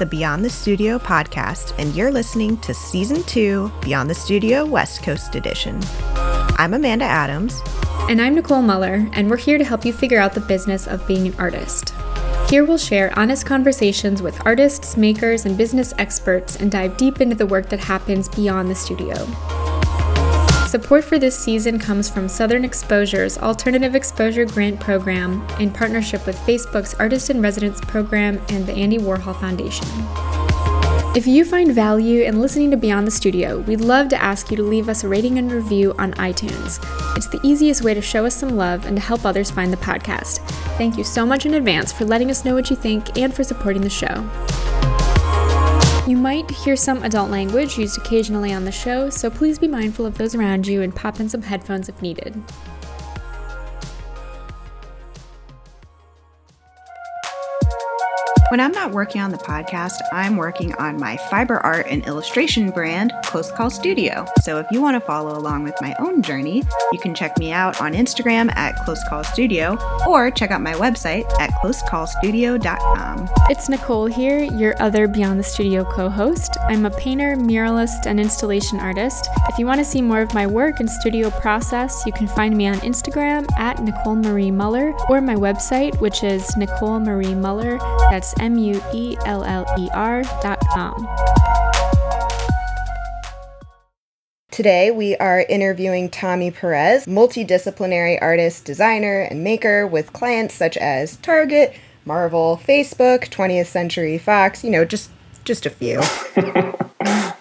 The Beyond the Studio podcast, and you're listening to Season 2 Beyond the Studio West Coast Edition. I'm Amanda Adams. And I'm Nicole Muller, and we're here to help you figure out the business of being an artist. Here we'll share honest conversations with artists, makers, and business experts and dive deep into the work that happens beyond the studio. Support for this season comes from Southern Exposure's Alternative Exposure Grant Program in partnership with Facebook's Artist in Residence program and the Andy Warhol Foundation. If you find value in listening to Beyond the Studio, we'd love to ask you to leave us a rating and review on iTunes. It's the easiest way to show us some love and to help others find the podcast. Thank you so much in advance for letting us know what you think and for supporting the show. You might hear some adult language used occasionally on the show, so please be mindful of those around you and pop in some headphones if needed. When I'm not working on the podcast, I'm working on my fiber art and illustration brand, Close Call Studio. So if you want to follow along with my own journey, you can check me out on Instagram at Close Call Studio or check out my website at closecallstudio.com. It's Nicole here, your other Beyond the Studio co host. I'm a painter, muralist, and installation artist. If you want to see more of my work and studio process, you can find me on Instagram at Nicole Marie Muller or my website, which is Nicole Marie Muller. That's M U E L L E R dot com. Today, we are interviewing Tommy Perez, multidisciplinary artist, designer, and maker with clients such as Target, Marvel, Facebook, 20th Century Fox, you know, just just a few.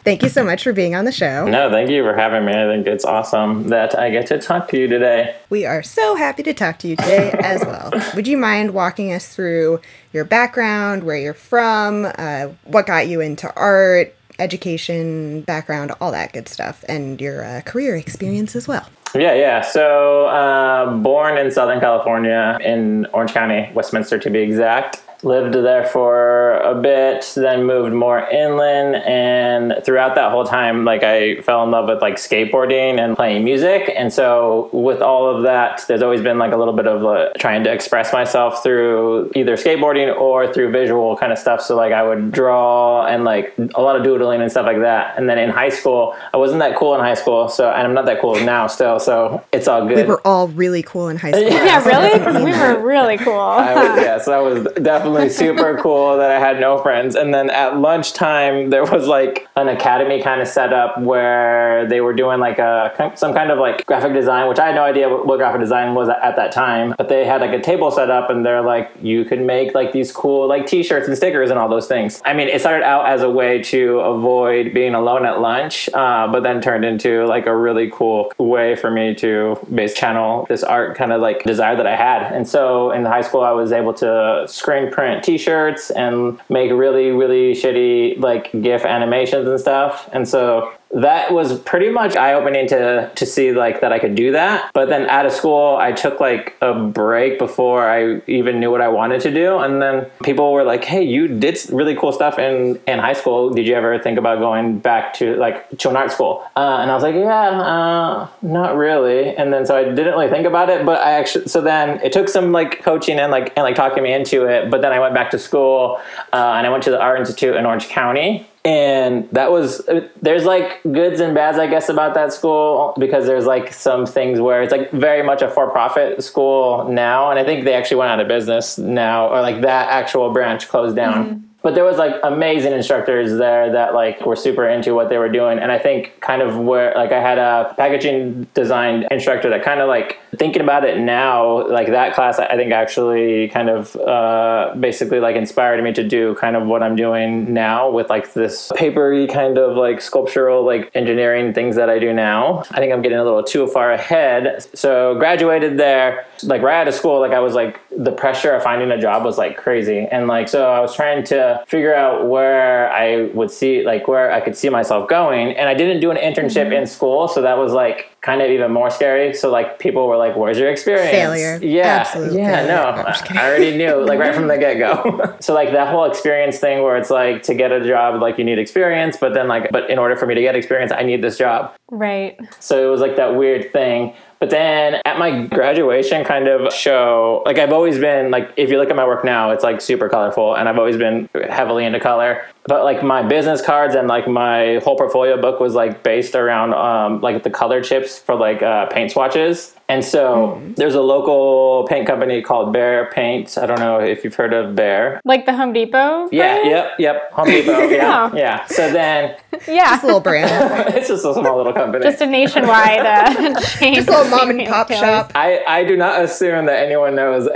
thank you so much for being on the show. No, thank you for having me. I think it's awesome that I get to talk to you today. We are so happy to talk to you today as well. Would you mind walking us through your background, where you're from, uh, what got you into art, education, background, all that good stuff, and your uh, career experience as well? Yeah, yeah. So, uh, born in Southern California, in Orange County, Westminster to be exact lived there for a bit then moved more inland and throughout that whole time like i fell in love with like skateboarding and playing music and so with all of that there's always been like a little bit of uh, trying to express myself through either skateboarding or through visual kind of stuff so like i would draw and like a lot of doodling and stuff like that and then in high school i wasn't that cool in high school so and i'm not that cool now still so it's all good. we were all really cool in high school. Yeah really? because we were really cool. I was, yeah so i was definitely definitely super cool that I had no friends. And then at lunchtime, there was like an academy kind of set up where they were doing like a some kind of like graphic design, which I had no idea what, graphic design was at that time. But they had like a table set up, and they're like, you could make like these cool like T-shirts and stickers and all those things. I mean, it started out as a way to avoid being alone at lunch, uh, but then turned into like a really cool way for me to base channel this art kind of like desire that I had. And so in high school, I was able to screen print T t-shirts and make really really shitty like gif animations and stuff. And so that was pretty much eye opening to to see like that I could do that. But then out of school, I took like a break before I even knew what I wanted to do, and then people were like, "Hey, you did really cool stuff in in high school. Did you ever think about going back to like to an art school?" Uh, and I was like, "Yeah, uh, not really." And then so I didn't really think about it, but I actually so then it took some like coaching and like and like talking me into it. But then I went back to school uh, and I went to the Art Institute in Orange County and that was there's like goods and bads i guess about that school because there's like some things where it's like very much a for-profit school now and i think they actually went out of business now or like that actual branch closed down. Mm-hmm. But there was like amazing instructors there that like were super into what they were doing and i think kind of where like i had a packaging design instructor that kind of like thinking about it now like that class i think actually kind of uh, basically like inspired me to do kind of what i'm doing now with like this papery kind of like sculptural like engineering things that i do now i think i'm getting a little too far ahead so graduated there like right out of school like i was like the pressure of finding a job was like crazy and like so i was trying to figure out where I would see, like, where I could see myself going. And I didn't do an internship mm-hmm. in school, so that was like kind of even more scary. So like people were like, "Where's your experience?" Failure. Yeah, Absolute yeah. Failure. No, I already knew like right from the get go. so like that whole experience thing, where it's like to get a job, like you need experience, but then like, but in order for me to get experience, I need this job. Right. So it was like that weird thing. But then at my graduation kind of show, like I've always been like, if you look at my work now, it's like super colorful, and I've always been heavily into color. But like my business cards and like my whole portfolio book was like based around um, like the color chips for like uh, paint swatches. And so mm. there's a local paint company called Behr Paints. I don't know if you've heard of Behr. Like the Home Depot? Yeah, yep, yep. Home Depot. Yeah. yeah. So then Yeah. Just a little brand. it's just a small little company. Just a nationwide uh, chain. Just a little mom and pop shop. I, I do not assume that anyone knows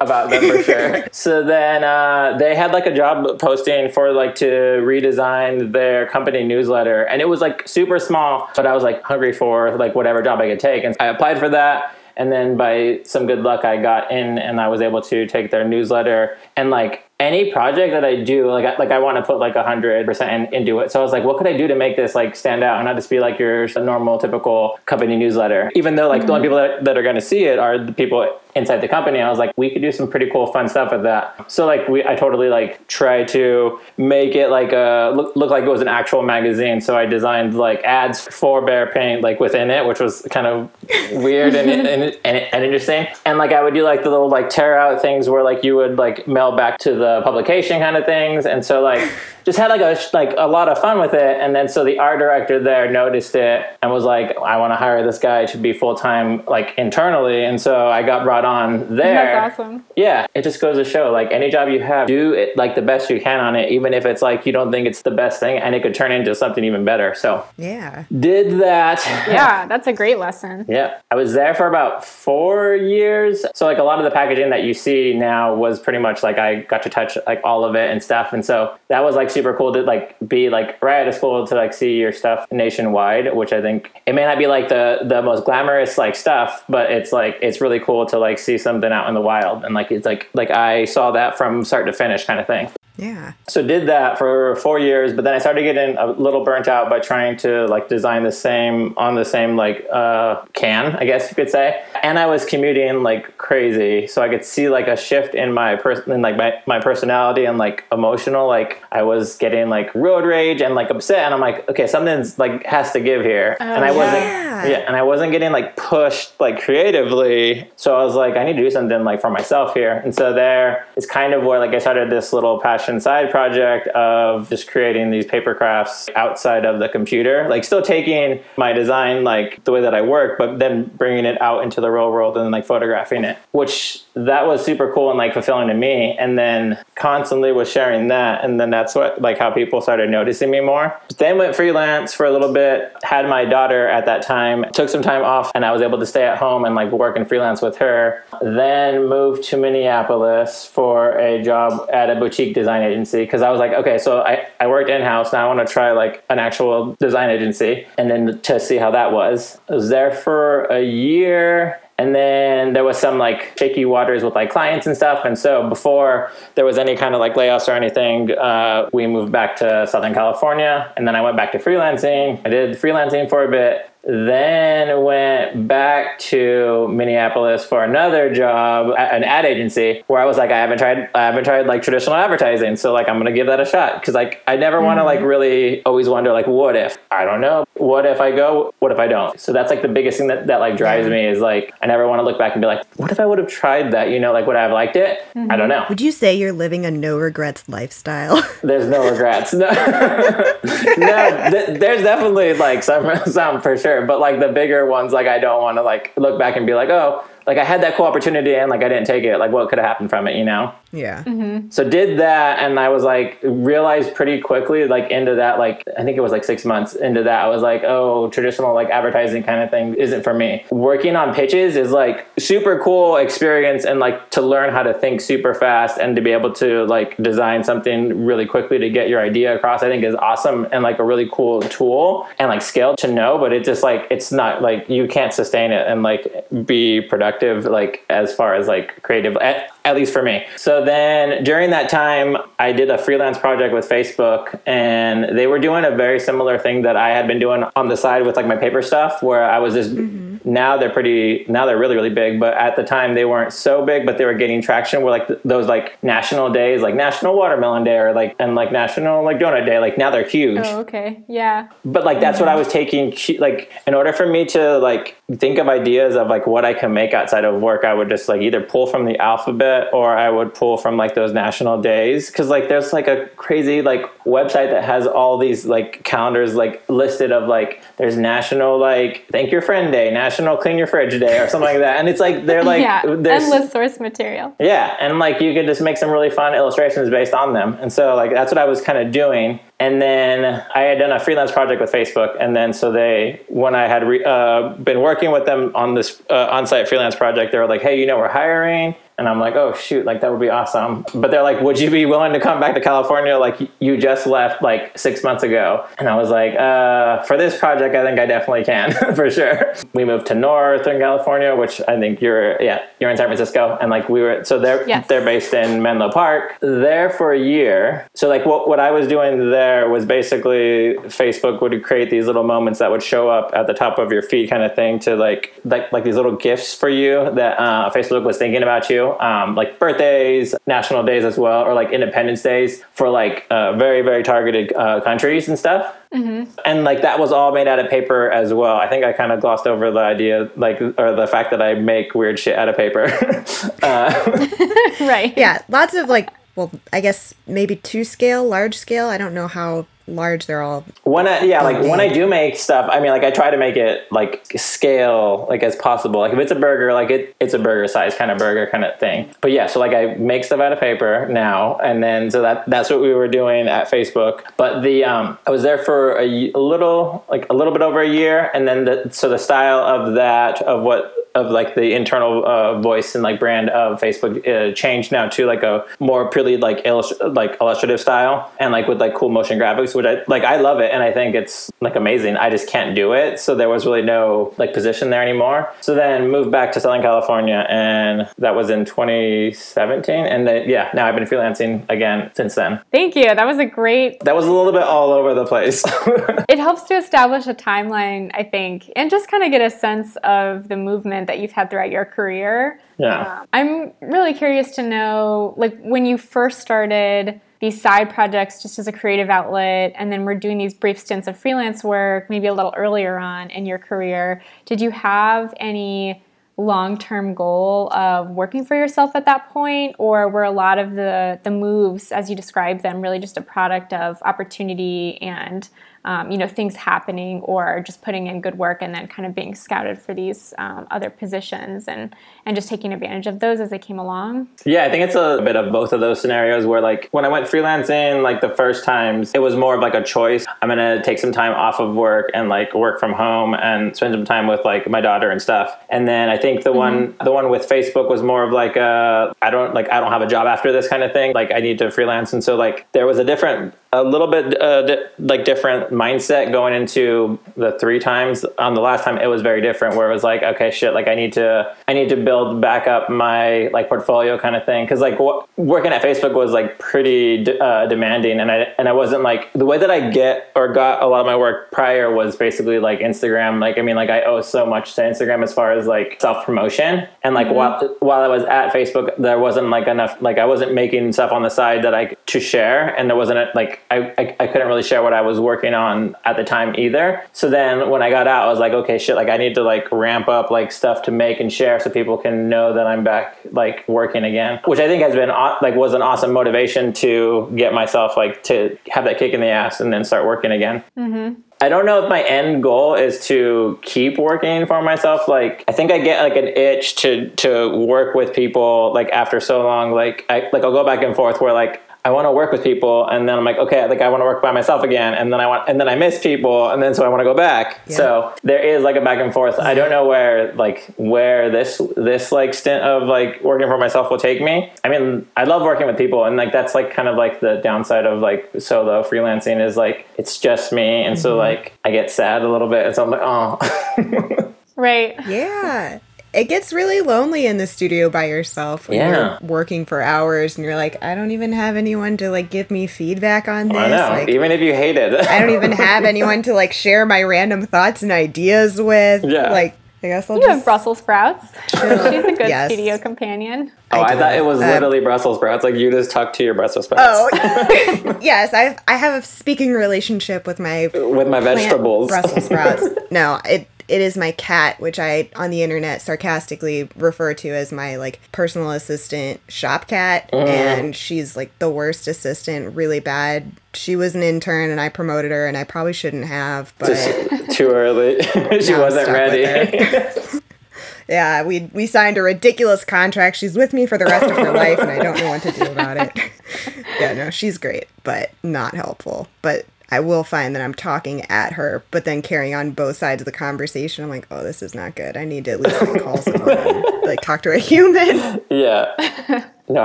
about them for sure. so then uh, they had like a job posting for like to redesign their company newsletter and it was like super small, but I was like hungry for like whatever job I could take. And I applied for that that and then by some good luck i got in and i was able to take their newsletter and like any project that I do, like like I want to put like a hundred percent into it. So I was like, what could I do to make this like stand out and not just be like your normal typical company newsletter? Even though like mm-hmm. the only mm-hmm. people that, that are going to see it are the people inside the company. I was like, we could do some pretty cool, fun stuff with that. So like we, I totally like try to make it like a look, look like it was an actual magazine. So I designed like ads for Behr Paint like within it, which was kind of weird and, and, and, and interesting. And like I would do like the little like tear out things where like you would like mail back to the publication kind of things. And so like just had like a like a lot of fun with it. And then so the art director there noticed it and was like, I want to hire this guy to be full time like internally. And so I got brought on there. That's awesome. Yeah, it just goes to show like any job you have, do it like the best you can on it, even if it's like you don't think it's the best thing, and it could turn into something even better. So yeah, did that. Yeah, that's a great lesson. yeah, I was there for about four years. So like a lot of the packaging that you see now was pretty much like I got to touch like all of it and stuff, and so that was like super cool to like be like right out of school to like see your stuff nationwide, which I think it may not be like the the most glamorous like stuff, but it's like it's really cool to like see something out in the wild and like it's like like I saw that from start to finish kind of thing. Yeah. So did that for four years, but then I started getting a little burnt out by trying to like design the same on the same like uh, can, I guess you could say. And I was commuting like crazy, so I could see like a shift in my person, in like my, my personality and like emotional. Like I was getting like road rage and like upset, and I'm like, okay, something's like has to give here. Oh, and I wasn't, yeah. yeah, and I wasn't getting like pushed like creatively. So I was like, I need to do something like for myself here. And so there is kind of where like I started this little passion passion side project of just creating these paper crafts outside of the computer, like still taking my design, like the way that I work, but then bringing it out into the real world and like photographing it, which that was super cool and like fulfilling to me. And then constantly was sharing that. And then that's what, like how people started noticing me more. Then went freelance for a little bit, had my daughter at that time, took some time off and I was able to stay at home and like work and freelance with her. Then moved to Minneapolis for a job at a boutique design agency because I was like, okay, so I, I worked in house. Now I want to try like an actual design agency and then to see how that was. I was there for a year and then there was some like shaky waters with like clients and stuff. And so before there was any kind of like layoffs or anything uh, we moved back to southern california. And then i went back to freelancing. I did freelancing for a bit then went back to Minneapolis for another job at an ad agency where I was like, I haven't tried, I haven't tried like traditional advertising, so like I'm gonna give that a shot because like I never mm-hmm. want to like really always wonder like what if I don't know, what if I go, what if I don't. So that's like the biggest thing that that like drives yeah. me is like I never want to look back and be like, what if I would have tried that? You know, like would I have liked it? Mm-hmm. I don't know. Would you say you're living a no regrets lifestyle? There's no regrets. No, no th- there's definitely like some some for sure sure. But like the bigger ones, like I don't want to like look back and be like, oh, like I had that cool opportunity and like I didn't take it. Like what could have happened from it, you know? Yeah. Mm-hmm. So did that, and I was like realized pretty quickly, like into that, like I think it was like six months into that, I was like, oh, traditional like advertising kind of thing isn't for me. Working on pitches is like super cool experience, and like to learn how to think super fast and to be able to like design something really quickly to get your idea across. I think is awesome and like a really cool tool and like skill to know, but it's just like it's not like you can't sustain it and like be productive like as far as like creative at, at least for me. So then during that time, I did a freelance project with Facebook, and they were doing a very similar thing that I had been doing on the side with like my paper stuff, where I was just. Mm-hmm. Now they're pretty. Now they're really really big, but at the time they weren't so big, but they were getting traction. Where like th- those like national days, like National Watermelon Day, or like and like National like Donut Day, like now they're huge. Oh, okay, yeah. But like that's mm-hmm. what I was taking. Like in order for me to like think of ideas of like what I can make outside of work, I would just like either pull from the alphabet or I would pull from like those national days. Cause like there's like a crazy like website that has all these like calendars like listed of like there's national like thank your friend day, national clean your fridge day or something like that. And it's like they're like yeah, there's endless source material. yeah, and like you could just make some really fun illustrations based on them. And so like that's what I was kind of doing. And then I had done a freelance project with Facebook, and then so they when I had re, uh, been working with them on this uh, on-site freelance project, they were like, "Hey, you know, we're hiring." And I'm like, oh shoot, like that would be awesome. But they're like, would you be willing to come back to California? Like you just left like six months ago. And I was like, uh, for this project, I think I definitely can for sure. We moved to Northern California, which I think you're, yeah, you're in San Francisco. And like we were, so they're, Yes. they're based in Menlo Park there for a year. So like what, what I was doing there was basically Facebook would create these little moments that would show up at the top of your feed kind of thing to like, like, like these little gifts for you that uh, Facebook was thinking about you um, like birthdays, national days as well, or like Independence Days for like uh, very very targeted uh, countries and stuff. Mm-hmm. And like that was all made out of paper as well. I think I kind of glossed over the idea, like or the fact that I make weird shit out of paper. uh, Right. Yeah, lots of like, well, I guess maybe two scale, large scale. I don't know how large they're all. when I yeah, like when I do make stuff, I mean like I try to make it like scale like as possible. Like if it's a burger, like it it's a burger size kind of burger kind of thing. But yeah, so like I make stuff out of paper now, and then so that that's what we were doing at Facebook. But the um, I was there for a little like a little bit over a year, and then the, so the style of that of what of like the internal uh, voice and like brand of Facebook uh, changed now to like a more purely like illust- like illustrative style and like with like cool motion graphics, which I like. I love it and I think it's like amazing. I just can't do it, so there was really no like position there anymore. So then moved back to Southern California, and that was in 2017. And then yeah, now I've been freelancing again since then. Thank you. That was a great That was a little bit all over the place. it helps to establish a timeline, I think, and just kind of get a sense of the movement that you've had throughout your career. yeah. Um, I'm really curious to know, like, when you first started these side projects just as a creative outlet, and then we're doing these brief stints of freelance work, maybe a little earlier on in your career, did you have any long-term goal of working for yourself at that point or were a lot of the the moves as you described them really just a product of opportunity and um, you know things happening or just putting in good work and then kind of being scouted for these um, other positions and and just taking advantage of those as they came along Yeah, I think it's a bit of both of those scenarios where like when I went freelancing like the first times it was more of like a choice. I'm to take some time off of work and like work from home and spend some time with like my daughter and stuff. And then I think the one the one with Facebook was more of like uh I don't like I don't have a job after this kind of thing. Like I need to freelance and so like there was a different a little bit uh, di- like different mindset going into the three times. On the last time it was very different where it was like okay shit like i need to i need to build back up my like portfolio kind of thing. Because like w- working at facebook was like pretty d- uh, demanding and i and i wasn't like the way that i get or got a lot of my work prior was basically like instagram. Like i mean like i owe so much to instagram as far as like self promotion and like while while i was at facebook there wasn't like enough like i wasn't making stuff on the side that i to share and there wasn't like I, I I couldn't really share what I was working on at the time either. So then when I got out, I was like, okay, shit, like I need to like ramp up like stuff to make and share so people can know that I'm back like working again, which I think has been like was an awesome motivation to get myself like to have that kick in the ass and then start working again. Mm-hmm. I don't know if my end goal is to keep working for myself. Like I think I get like an itch to to work with people like after so long. Like I like I'll go back and forth where like I want to work with people and then I'm like okay like I want to work by myself again and then I want and then I miss people and then so I want to go back. So there is like a back and forth. I don't know where like where this this like stint of like working for myself will take me. I mean I love working with people and like that's like kind of like the downside of like solo freelancing is like it's just me and so mm-hmm. like I get sad a little bit and so I'm like oh right Yeah. It gets really lonely in the studio by yourself when Yeah. you're working for hours and you're like, I don't even have anyone to like give me feedback on this. I know Like, even if you hate it I don't even have anyone to like share my random thoughts and ideas with. Yeah. Like, I guess I'll you have just. brussels sprouts she's a good Yes. studio companion oh I do. thought it was Um, literally Brussels sprouts like you just tuck to your Brussels sprouts Oh, yes. I I have a speaking relationship with my with my vegetables Brussels sprouts. no, it it is my cat, which I on the internet sarcastically refer to as my like personal assistant shop cat. Mm. And she's like the worst assistant, really bad. She was an intern and I promoted her and I probably shouldn't have, but Just too early. she wasn't ready. yeah, we we signed a ridiculous contract. She's with me for the rest of her life and I don't know what to do about it. yeah, no, she's great, but not helpful. But I will find that I'm talking at her, but then carrying on both sides of the conversation. I'm like, oh, this is not good. I need to at least like, call someone, like talk to a human. yeah. No,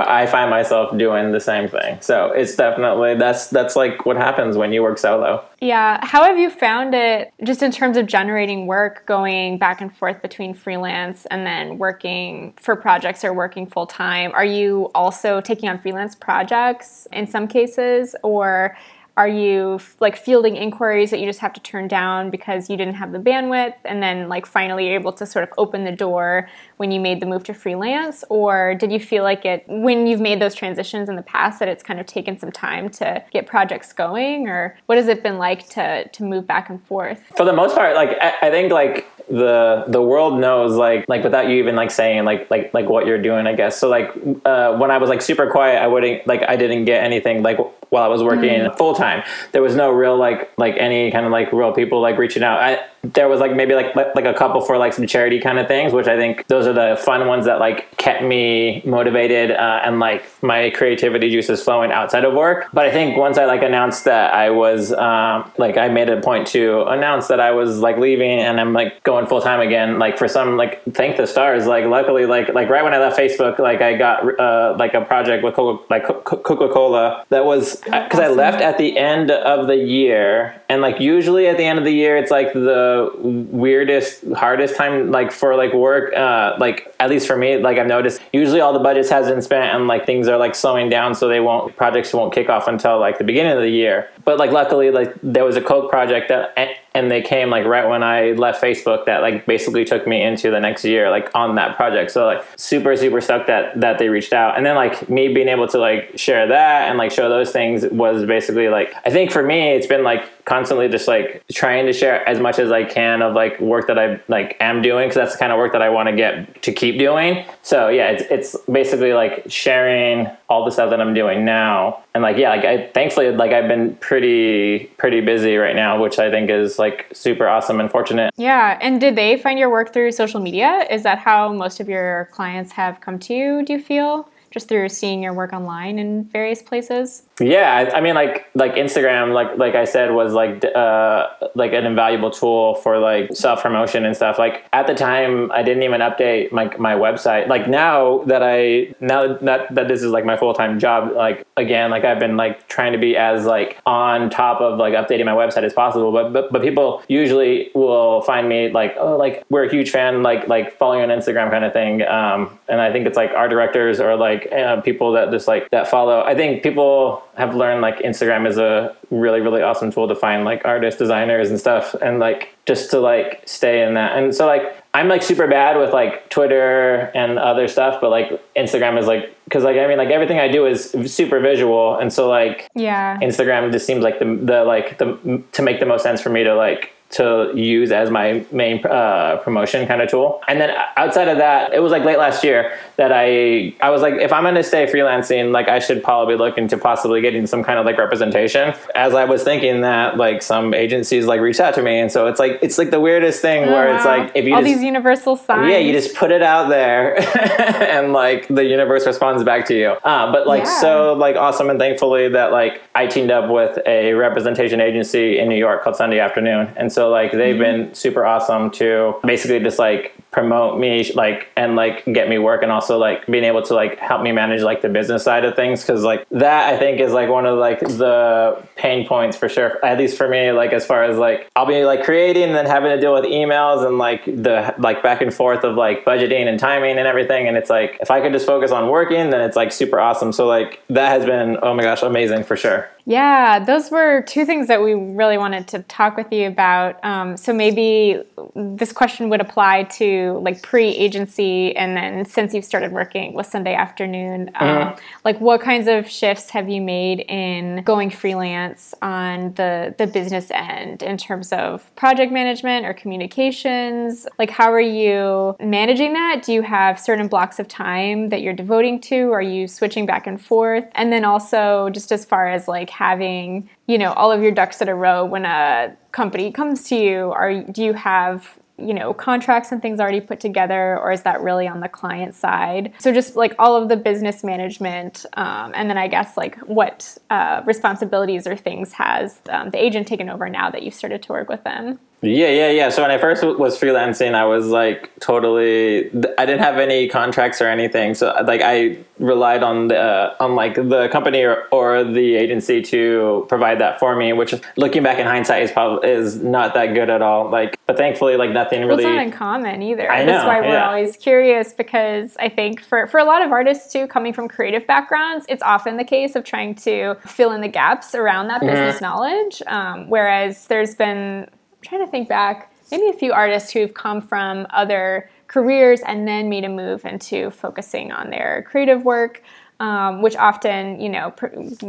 I find myself doing the same thing. So it's definitely that's that's like what happens when you work solo. Yeah. How have you found it just in terms of generating work going back and forth between freelance and then working for projects or working full time? Are you also taking on freelance projects in some cases or are you like fielding inquiries that you just have to turn down because you didn't have the bandwidth and then like finally able to sort of open the door when you made the move to freelance? Or did you feel like it when you've made those transitions in the past that it's kind of taken some time to get projects going? Or what has it been like to to move back and forth? For the most part, like I, I think like the the world knows like like without you even like saying like like like what you're doing, I guess. So like uh, when I was like super quiet, I wouldn't like I didn't get anything like while I was working mm-hmm. full time. There was no real like like any kind of like real people like reaching out. I there was like maybe like like a couple for like some charity kind of things, which I think those are the fun ones that like kept me motivated uh, and like my creativity juices flowing outside of work. But I think once I like announced that I was um, like I made a point to announce that I was like leaving and I'm like going full time again. Like for some like thank the stars. Like luckily like like right when I left Facebook, like I got uh, like a project with Coca like Coca Cola that was because I left at the end of the year and like usually at the end of the year it's like the weirdest hardest time like for like work uh like at least for me like i've noticed usually all the budgets has been spent and like things are like slowing down so they won't projects won't kick off until like the beginning of the year but like luckily like there was a coke project that and they came like right when I left Facebook that like basically took me into the next year like on that project. So like super super stoked that that they reached out. And then like me being able to like share that and like show those things was basically like I think for me it's been like constantly just like trying to share as much as I can of like work that I like am doing because that's the kind of work that I want to get to keep doing. So yeah, it's it's basically like sharing all the stuff that I'm doing now. And like yeah, like I thankfully like I've been pretty pretty pretty busy right now, which I think is like super awesome and fortunate. Yeah, and did they find your work through social media? Is that how most of your clients have come to you, do you feel? Just through seeing your work online in various places? Yeah, I, I, mean, like like Instagram, like like I said, was like uh, like an invaluable tool for like self promotion and stuff. Like at the time, I didn't even update my my website. Like now that I now that that this is like my full time job, like again, like I've been like trying to be as like on top of like updating my website as possible. But but but people usually will find me like oh like we're a huge fan like like following on Instagram kind of thing. Um, and I think it's like our directors or like uh, people that just like that follow. I think people have learned like Instagram is a really really awesome tool to find like artists, designers, and stuff, and like just to like stay in that. And so like I'm like super bad with like Twitter and other stuff, but like Instagram is like because like I mean like everything I do is super visual, and so like yeah, Instagram just seems like the the like the to make the most sense for me to like to use as my main uh, promotion kind of tool. And then outside of that, it was like late last year that I I was like, if I'm going to stay freelancing, like I should probably look into possibly getting some kind of like representation. As I was thinking that, like some agencies like reached out to me, and so it's like it's like the weirdest thing oh, where wow. it's like if you just all just, these universal signs, yeah, you just put it out there, and like the universe responds back to you. Uh, but like Yeah. so like awesome and thankfully that like I teamed up with a representation agency in New York called Sunday Afternoon, and so like they've mm-hmm. been super awesome to basically just like promote me like and like get me work and also like being able to like help me manage like the business side of things because like that I think is like one of like the pain points for sure at least for me like as far as like I'll be like creating and then having to deal with emails and like the like back and forth of like budgeting and timing and everything and it's like if I could just focus on working then it's like super awesome so like that has been oh my gosh amazing for sure Yeah, those were two things that we really wanted to talk with you about. Um, so maybe this question would apply to like pre-agency, and then since you've started working with Sunday Afternoon, um, uh-huh. like what kinds of shifts have you made in going freelance on the the business end in terms of project management or communications? Like, how are you managing that? Do you have certain blocks of time that you're devoting to? Are you switching back and forth? And then also, just as far as like having you know all of your ducks in a row when a company comes to you? Are do you have you know contracts and things already put together or is that really on the client side? So just like all of the business management um, and then i guess like what uh, responsibilities or things has um, the agent taken over now that you've started to work with them yeah, yeah, yeah. So when I first was freelancing, I was like totally. I didn't have any contracts or anything, so like I relied on the uh, on like the company or, or the agency to provide that for me. Which, looking back in hindsight, is probably is not that good at all. Like, but thankfully, like nothing really. Well, it's not uncommon either. I know, That's why we're always curious because I think for for a lot of artists too, coming from creative backgrounds, it's often the case of trying to fill in the gaps around that mm-hmm. business mm-hmm. knowledge. Um, whereas there's been trying to think back, maybe a few artists who've come from other careers and then made a move into focusing on their creative work. Um, which often, you know, pr-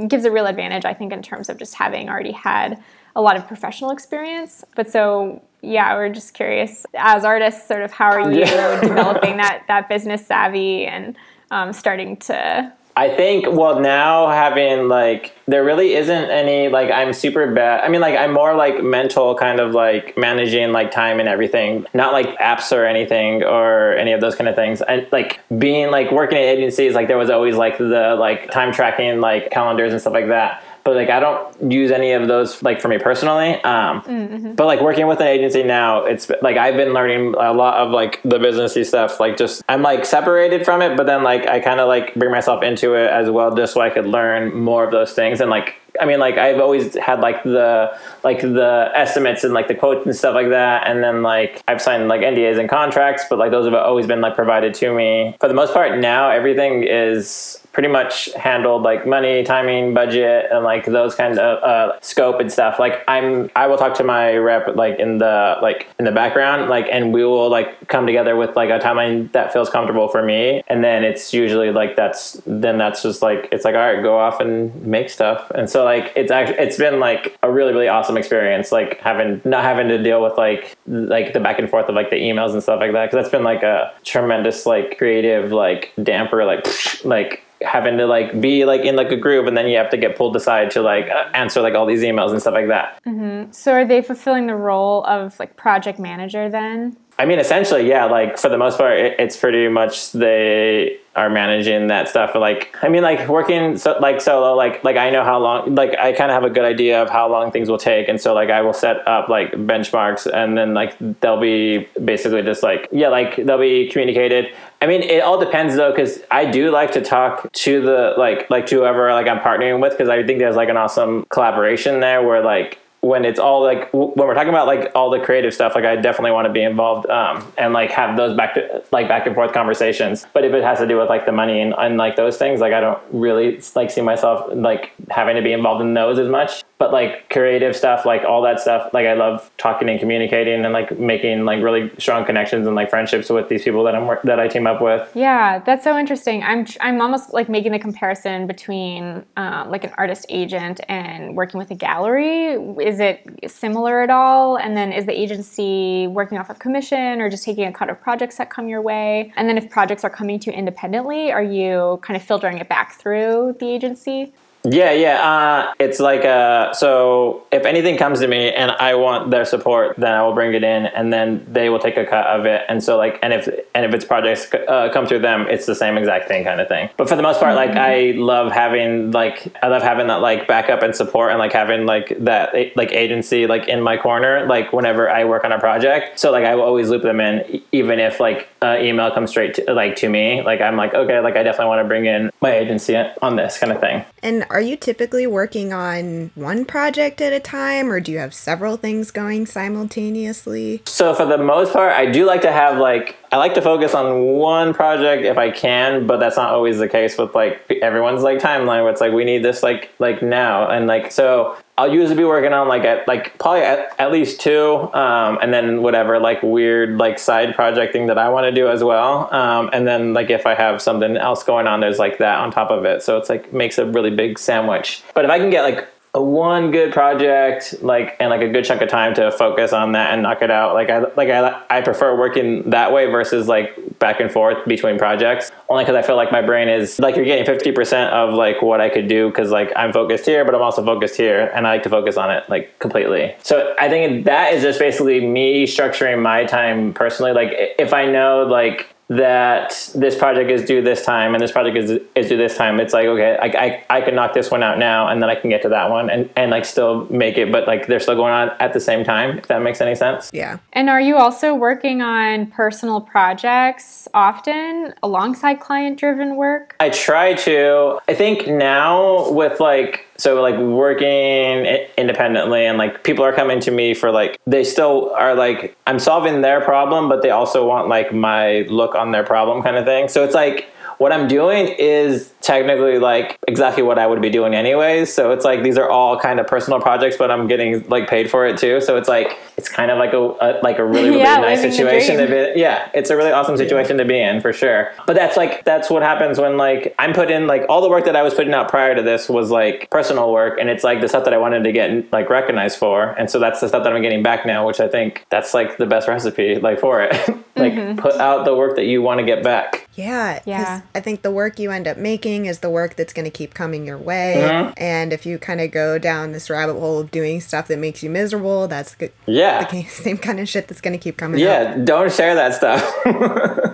gives a real advantage, I think, in terms of just having already had a lot of professional experience. But so, yeah, we're just curious as artists, sort of how are you yeah. developing that that business savvy and um, starting to I think well now having like there really isn't any like I'm super bad. I mean like I'm more like mental kind of like managing like time and everything. Not like apps or anything or any of those kind of things. And like being like working at agencies like there was always like the like time tracking like calendars and stuff like that but like I don't use any of those like for me personally. Um, mm-hmm. But like working with an agency now, it's like I've been learning a lot of like the businessy stuff. Like just I'm like separated from it, but then like I kind of like bring myself into it as well, just so I could learn more of those things and like I mean, like I've always had like the like the estimates and like the quotes and stuff like that, and then like I've signed like NDAs and contracts, but like those have always been like provided to me. For the most part, now everything is pretty much handled like money, timing, budget, and like those kinds of uh, scope and stuff. Like I'm, I will talk to my rep like in the like in the background, like, and we will like come together with like a timeline that feels comfortable for me. And then it's usually like that's then that's just like it's like all right, go off and make stuff. And so like it's actually it's been like a really really awesome experience, like having not having to deal with like like the back and forth of like the emails and stuff like that because that's been like a tremendous like creative like damper like like having to like be like in like a groove and then you have to get pulled aside to like uh, answer like all these emails and stuff like that mm-hmm. so are they fulfilling the role of like project manager then i mean essentially yeah like for the most part it, it's pretty much they are managing that stuff like i mean like working so, like solo like like i know how long like i kind of have a good idea of how long things will take and so like i will set up like benchmarks and then like they'll be basically just like yeah like they'll be communicated. I mean it all depends though because i do like to talk to the like like to whoever like i'm partnering with because i think there's like an awesome collaboration there where like when it's all like when we're talking about like all the creative stuff like i definitely want to be involved um, and like have those back to like back and forth conversations. But if it has to do with like the money and, and like those things like i don't really like see myself like having to be involved in those as much but like creative stuff like all that stuff like i love talking and communicating and like making like really strong connections and like friendships with these people that i'm that i team up with. Yeah that's so interesting. I'm i'm almost like making a comparison between um, like an artist agent and working with a gallery. Is it similar at all? And then is the agency working off of commission or just taking a cut of projects that come your way? And then if projects are coming to you independently are you kind of filtering it back through the agency yeah, yeah. Uh, it's like uh, so. If anything comes to me and I want their support, then I will bring it in, and then they will take a cut of it. And so, like, and if and if it's projects uh, come through them, it's the same exact thing, kind of thing. But for the most part, mm-hmm. like, I love having like I love having that like backup and support, and like having like that like agency like in my corner, like whenever I work on a project. So like I will always loop them in, even if like email comes straight to like to me. Like I'm like okay, like I definitely want to bring in my agency on this kind of thing. And are you typically working on one project at a time or do you have several things going simultaneously? So for the most part, I do like to have like I like to focus on one project if I can, but that's not always the case with like everyone's like timeline where it's like we need this like like now and like so I'll usually be working on like at like probably at, at least two, um, and then whatever like weird like side project thing that I want to do as well, um, and then like if I have something else going on, there's like that on top of it. So it's like makes a really big sandwich. But if I can get like one good project like and like a good chunk of time to focus on that and knock it out. Like i like i, I prefer working that way versus like back and forth between projects. Only because i feel like my brain is like you're getting 50% of like what i could do because like i'm focused here but i'm also focused here and i like to focus on it like completely. So i think that is just basically me structuring my time personally. Like if i know like that this project is due this time and this project is, is due this time it's like okay I, I, I can knock this one out now and then i can get to that one and, and like still make it but like they're still going on at the same time if that makes any sense Yeah. And are you also working on personal projects often alongside client driven work? I try to. I think now with like so like working independently and like people are coming to me for like they still are like I'm solving their problem but they also want like my look on their problem kind of thing. So it's like what I'm doing is technically like exactly what I would be doing anyways. So it's like these are all kind of personal projects, but I'm getting like paid for it too. So it's like it's kind of like a, a like a really really Yeah, nice situation to dream. be. Yeah, it's a really awesome situation to be in for sure. But that's like that's what happens when like I'm put in like all the work that I was putting out prior to this was like personal work, and it's like the stuff that I wanted to get like recognized for, and so that's the stuff that I'm getting back now, which I think that's like the best recipe like for it. like Mm-hmm. put out the work that you want to get back. Yeah, 'cause Yeah. I think the work you end up making is the work that's going to keep coming your way. Mm-hmm. And if you kind of go down this rabbit hole of doing stuff that makes you miserable, that's the Yeah. the same kind of shit that's going to keep coming up. Yeah, don't share that stuff.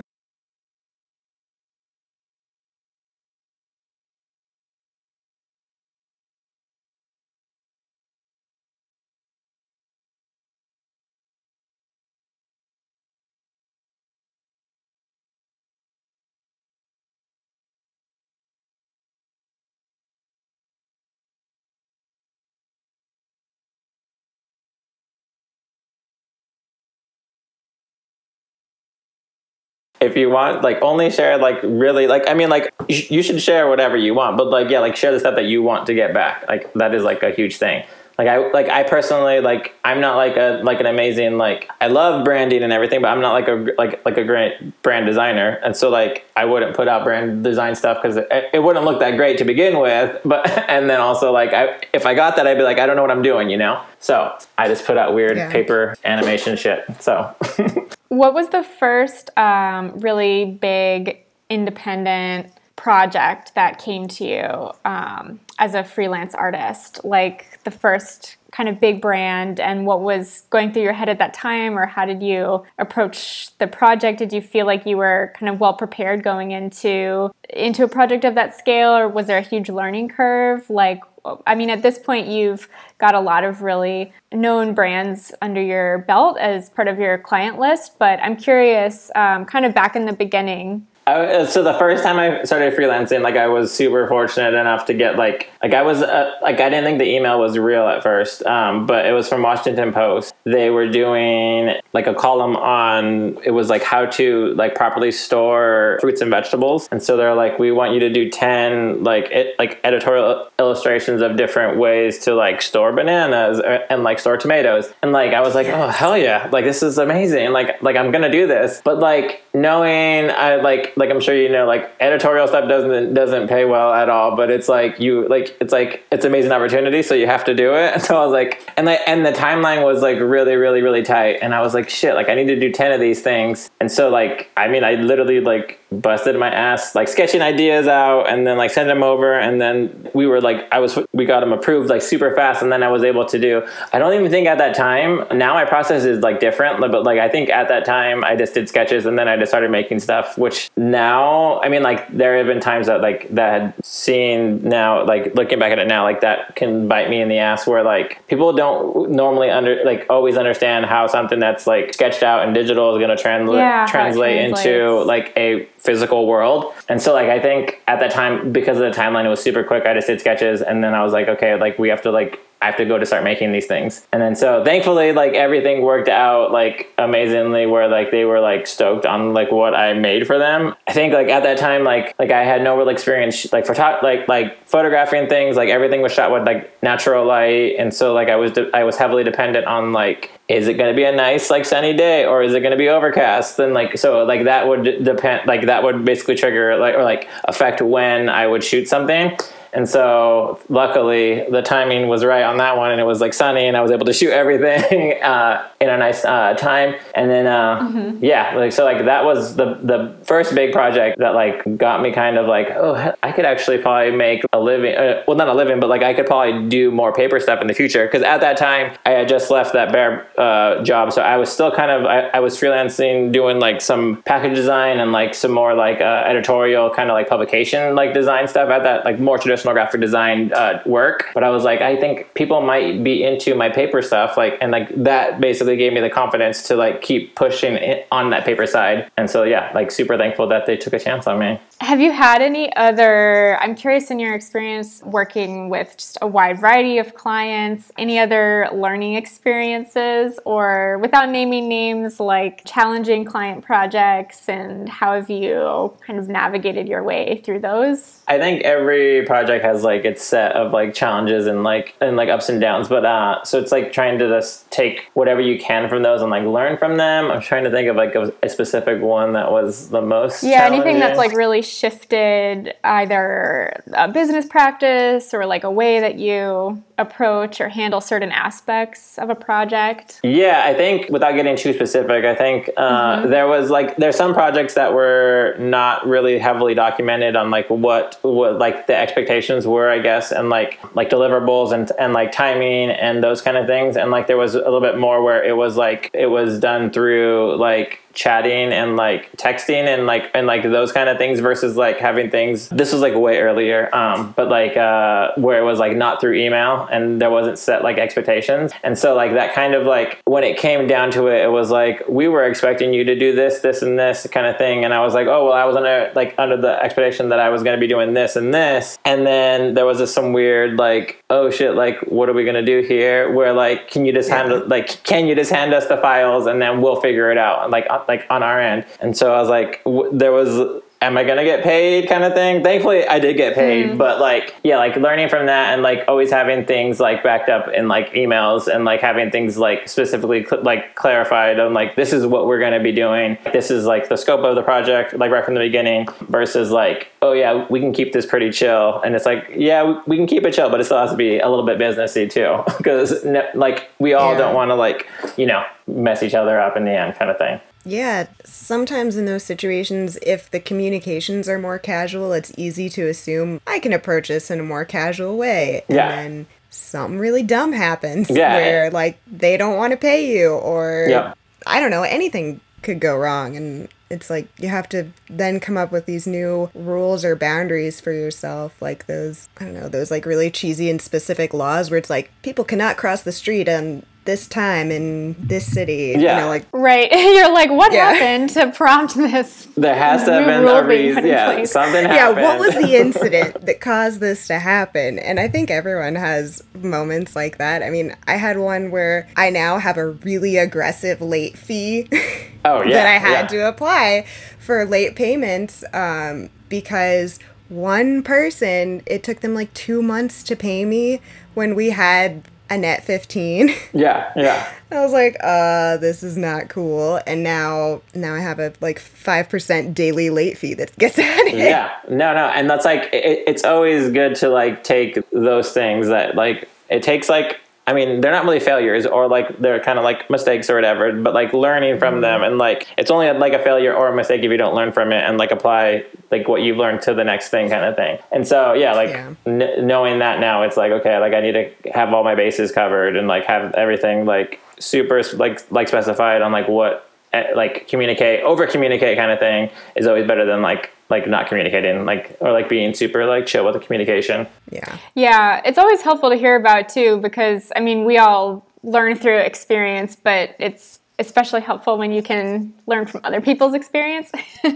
if you want like only share like really like i mean like you sh- you should share whatever you want but like yeah like share the stuff that you want to get back. Like that is like a huge thing. Like i like i personally like i'm not like a like an amazing like i love branding and everything but i'm not like a like like a great brand designer. And so like i wouldn't put out brand design stuff because it, it wouldn't look that great to begin with but and then also like i if i got that i'd be like i don't know what i'm doing you know? So i just put out weird Yeah. paper animation shit so What was the first um, really big independent project that came to you um, as a freelance artist? Like the first kind of big brand, and what was going through your head at that time, or how did you approach the project? Did you feel like you were kind of well prepared going into into a project of that scale, or was there a huge learning curve? Like, I mean, at this point, you've got a lot of really known brands under your belt as part of your client list, but I'm curious, um, kind of back in the beginning. I, uh, so the first time I started freelancing, like I was super fortunate enough to get like like I was uh, like I didn't think the email was real at first, um, but it was from Washington Post. They were doing like a column on it was like how to like properly store fruits and vegetables, and so they're like we want you to do ten like it, like editorial illustrations of different ways to like store bananas or, and like store tomatoes, and like I was like oh hell yeah, like this is amazing, like like I'm gonna do this, but like knowing I like like I'm sure you know like editorial stuff doesn't doesn't pay well at all but it's like you like it's like it's amazing opportunity so you have to do it. So I was like and like and the timeline was like really really really tight. And I was like shit like I need to do 10 of these things. And so like I mean I literally like busted my ass like sketching ideas out and then like send them over. And then we were like I was we got them approved like super fast. And then I was able to do I don't even think at that time now my process is like different. But like I think at that time I just did sketches and then I just started making stuff which now I mean like there have been times that like that had seen now like looking back at it now like that can bite me in the ass where like people don't normally under like always understand how something that's like sketched out in digital is going to translate Yeah, translate into like a physical world. And so like I think at that time because of the timeline it was super quick, I just did sketches and then I was like, okay, like we have to like I have to go to start making these things. And then so thankfully like everything worked out like amazingly where like they were like stoked on like what I made for them. I think like at that time like like I had no real experience like for like like photographing things like everything was shot with like natural light and so like I was de- I was heavily dependent on like is it going to be a nice like sunny day or is it going to be overcast and like so like that would depend like that would basically trigger like or like affect when I would shoot something and so luckily the timing was right on that one and it was like sunny and I was able to shoot everything uh, in a nice uh, time. And then, uh, mm-hmm. yeah, like, so like that was the, the first big project that like got me kind of like, oh, I could actually probably make a living. Uh, well, not a living, but like I could probably do more paper stuff in the future. Cause at that time I had just left that Behr uh, job. So I was still kind of, I, I, was freelancing doing like some package design and like some more like uh, editorial kind of like publication like design stuff at that like more traditional traditional graphic design uh, work. But I was like, I think people might be into my paper stuff, like, and like that basically gave me the confidence to like keep pushing on that paper side. And so yeah, like super thankful that they took a chance on me. Have you had any other? I'm curious in your experience working with just a wide variety of clients. Any other learning experiences, or without naming names, like challenging client projects, and how have you kind of navigated your way through those? I think every project has like its set of like challenges and like and like ups and downs. But uh, so it's like trying to just take whatever you can from those and like learn from them. I'm trying to think of like a, a specific one that was the most. Yeah, anything that's like really shifted either a business practice or like a way that you approach or handle certain aspects of a project? Yeah, I think without getting too specific, I think uh, mm-hmm. there was like there's some projects that were not really heavily documented on like what what like the expectations were, I guess, and like like deliverables and and like timing and those kind of things. And like there was a little bit more where it was like it was done through like chatting and like texting and like and like those kind of things versus like having things this was like way earlier um but like uh where it was like not through email and there wasn't set like expectations. And so like that kind of like when it came down to it it was like we were expecting you to do this this and this kind of thing. And I was like oh well I was under like under the expectation that I was going to be doing this and this. And then there was this some weird like oh shit like what are we going to do here? Where like can you just yeah. hand like can you just hand us the files and then we'll figure it out? And like like on our end. And so I was like, w- there was am I gonna get paid kind of thing. Thankfully, I did get paid, mm. but like, yeah, like learning from that and like always having things like backed up in like emails and like having things like specifically cl- like clarified on like this is what we're gonna be doing. This is like the scope of the project, like right from the beginning, versus like, oh yeah, we can keep this pretty chill. And it's like, yeah, we, we can keep it chill, but it still has to be a little bit businessy too, because like we all yeah. don't want to like you know mess each other up in the end, kind of thing. Yeah, sometimes in those situations, if the communications are more casual, it's easy to assume I can approach this in a more casual way. Yeah. And then something really dumb happens yeah. where, like, they don't want to pay you, or yeah. I don't know, anything could go wrong. And it's like you have to then come up with these new rules or boundaries for yourself, like those, I don't know, those like really cheesy and specific laws where it's like people cannot cross the street and this time in this city. Yeah. You know, like right. You're like, what yeah. happened to prompt this? There has to have been a reason. Yeah, something happened. Yeah, what was the incident that caused this to happen? And I think everyone has moments like that. I mean, I had one where I now have a really aggressive late fee. Oh yeah. that I had yeah. to apply for late payments um, because one person it took them like two months to pay me when we had a net 15 yeah yeah. I was like uh this is not cool. And now now i have a like 5% daily late fee that gets added. Yeah. No no. And that's like it, it's always good to like take those things that like it takes like I mean, they're not really failures or like they're kind of like mistakes or whatever, but like learning from them and like it's only like a failure or a mistake if you don't learn from it and like apply like what you've learned to the next thing kind of thing. And so, yeah, like yeah. N- knowing that now, it's like, okay, like I need to have all my bases covered and like have everything like super like like specified on like what eh, like communicate over communicate kind of thing is always better than like like not communicating like or like being super like chill with the communication. Yeah. Yeah it's always helpful to hear about too because i mean we all learn through experience but it's especially helpful when you can learn from other people's experience.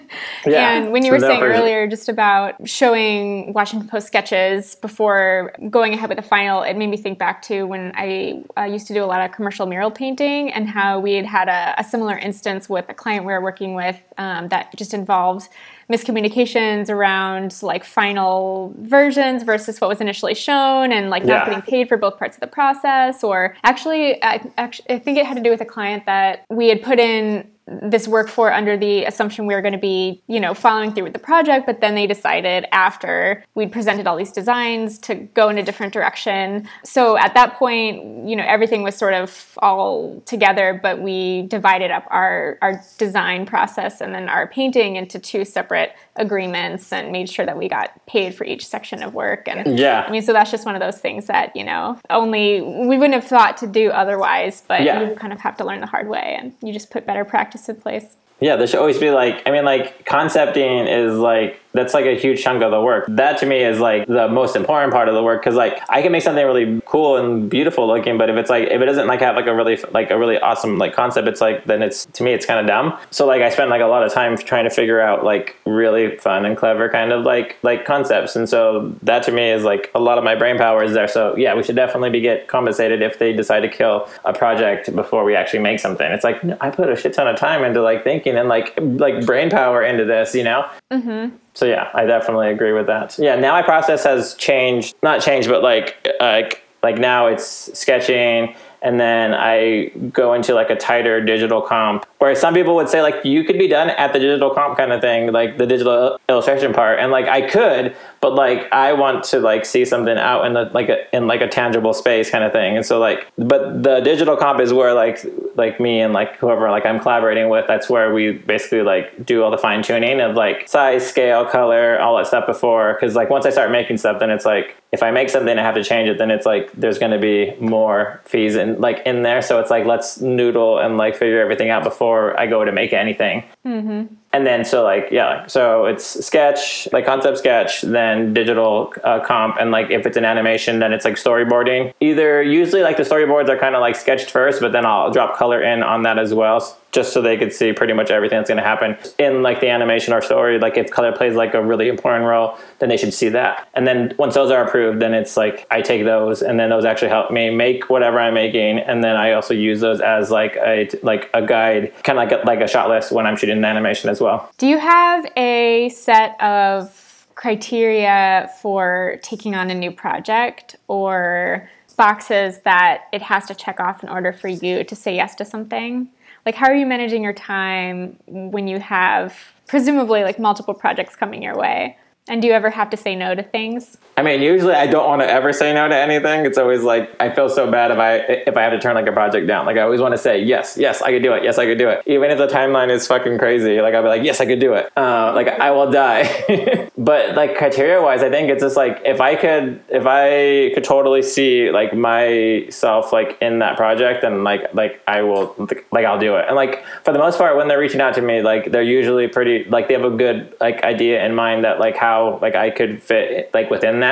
Yeah, and when you so were saying for- earlier just about showing Washington Post sketches before going ahead with the final, it made me think back to when I uh, used to do a lot of commercial mural painting and how we had had a, a similar instance with a client we were working with um, that just involved miscommunications around like final versions versus what was initially shown and like not Yeah. getting paid for both parts of the process or actually I, actually I think it had to do with a client that we had put in this work for under the assumption we were going to be, you know, following through with the project, but then they decided after we'd presented all these designs to go in a different direction. So at that point, you know, everything was sort of all together, but we divided up our our design process and then our painting into two separate agreements and made sure that we got paid for each section of work and Yeah. I mean, so that's just one of those things that, you know, only we wouldn't have thought to do otherwise, but Yeah. you kind of have to learn the hard way and you just put better practice in place. Yeah, there should always be like, I mean, like concepting is like, that's like a huge chunk of the work. That to me is like the most important part of the work because like I can make something really cool and beautiful looking, but if it's like, if it doesn't like have like a really, like a really awesome like concept, it's like, then it's, to me, it's kind of dumb. So like I spend like a lot of time trying to figure out like really fun and clever kind of like, like concepts. And so that to me is like a lot of my brain power is there. So yeah, we should definitely be get compensated if they decide to kill a project before we actually make something. It's like, I put a shit ton of time into like thinking and like, like brain power into this, you know? Mm-hmm. So yeah, I definitely agree with that. Yeah, now my process has changed. Not changed, but like like like now it's sketching and then I go into like a tighter digital comp where some people would say like you could be done at the digital comp kind of thing, like the digital illustration part. And like I could, but like I want to like see something out in the like a in like a tangible space kind of thing. And so like but the digital comp is where like like me and like whoever like I'm collaborating with, that's where we basically like do all the fine tuning of like size, scale, color, all that stuff before. Cause like once I start making stuff, then it's like if I make something and I have to change it, then it's like there's gonna be more fees in like in there. So it's like let's noodle and like figure everything out before I go to make anything. Mm-hmm. And then so like yeah, so it's sketch like concept sketch, then digital uh, comp, and like if it's an animation, then it's like storyboarding. Either usually like the storyboards are kind of like sketched first, but then I'll drop color in on that as well, just so they could see pretty much everything that's going to happen in like the animation or story. Like if color plays like a really important role, then they should see that. And then once those are approved, then it's like I take those, and then those actually help me make whatever I'm making, and then I also use those as like a like a guide, kind of like a, like a shot list when I'm shooting an animation as well. Do you have a set of criteria for taking on a new project or boxes that it has to check off in order for you to say yes to something? Like, how are you managing your time when you have presumably like multiple projects coming your way? And do you ever have to say no to things? I mean, usually I don't want to ever say no to anything. It's always like I feel so bad if I if I have to turn like a project down. Like I always want to say yes, yes, I could do it. Yes, I could do it. Even if the timeline is fucking crazy, like I'll be like, yes, I could do it. Uh, like I will die. but like criteria wise, I think it's just like if I could if I could totally see like myself like in that project, and like like I will like I'll do it. And like for the most part, when they're reaching out to me, like they're usually pretty like they have a good like idea in mind that like how like I could fit like within that.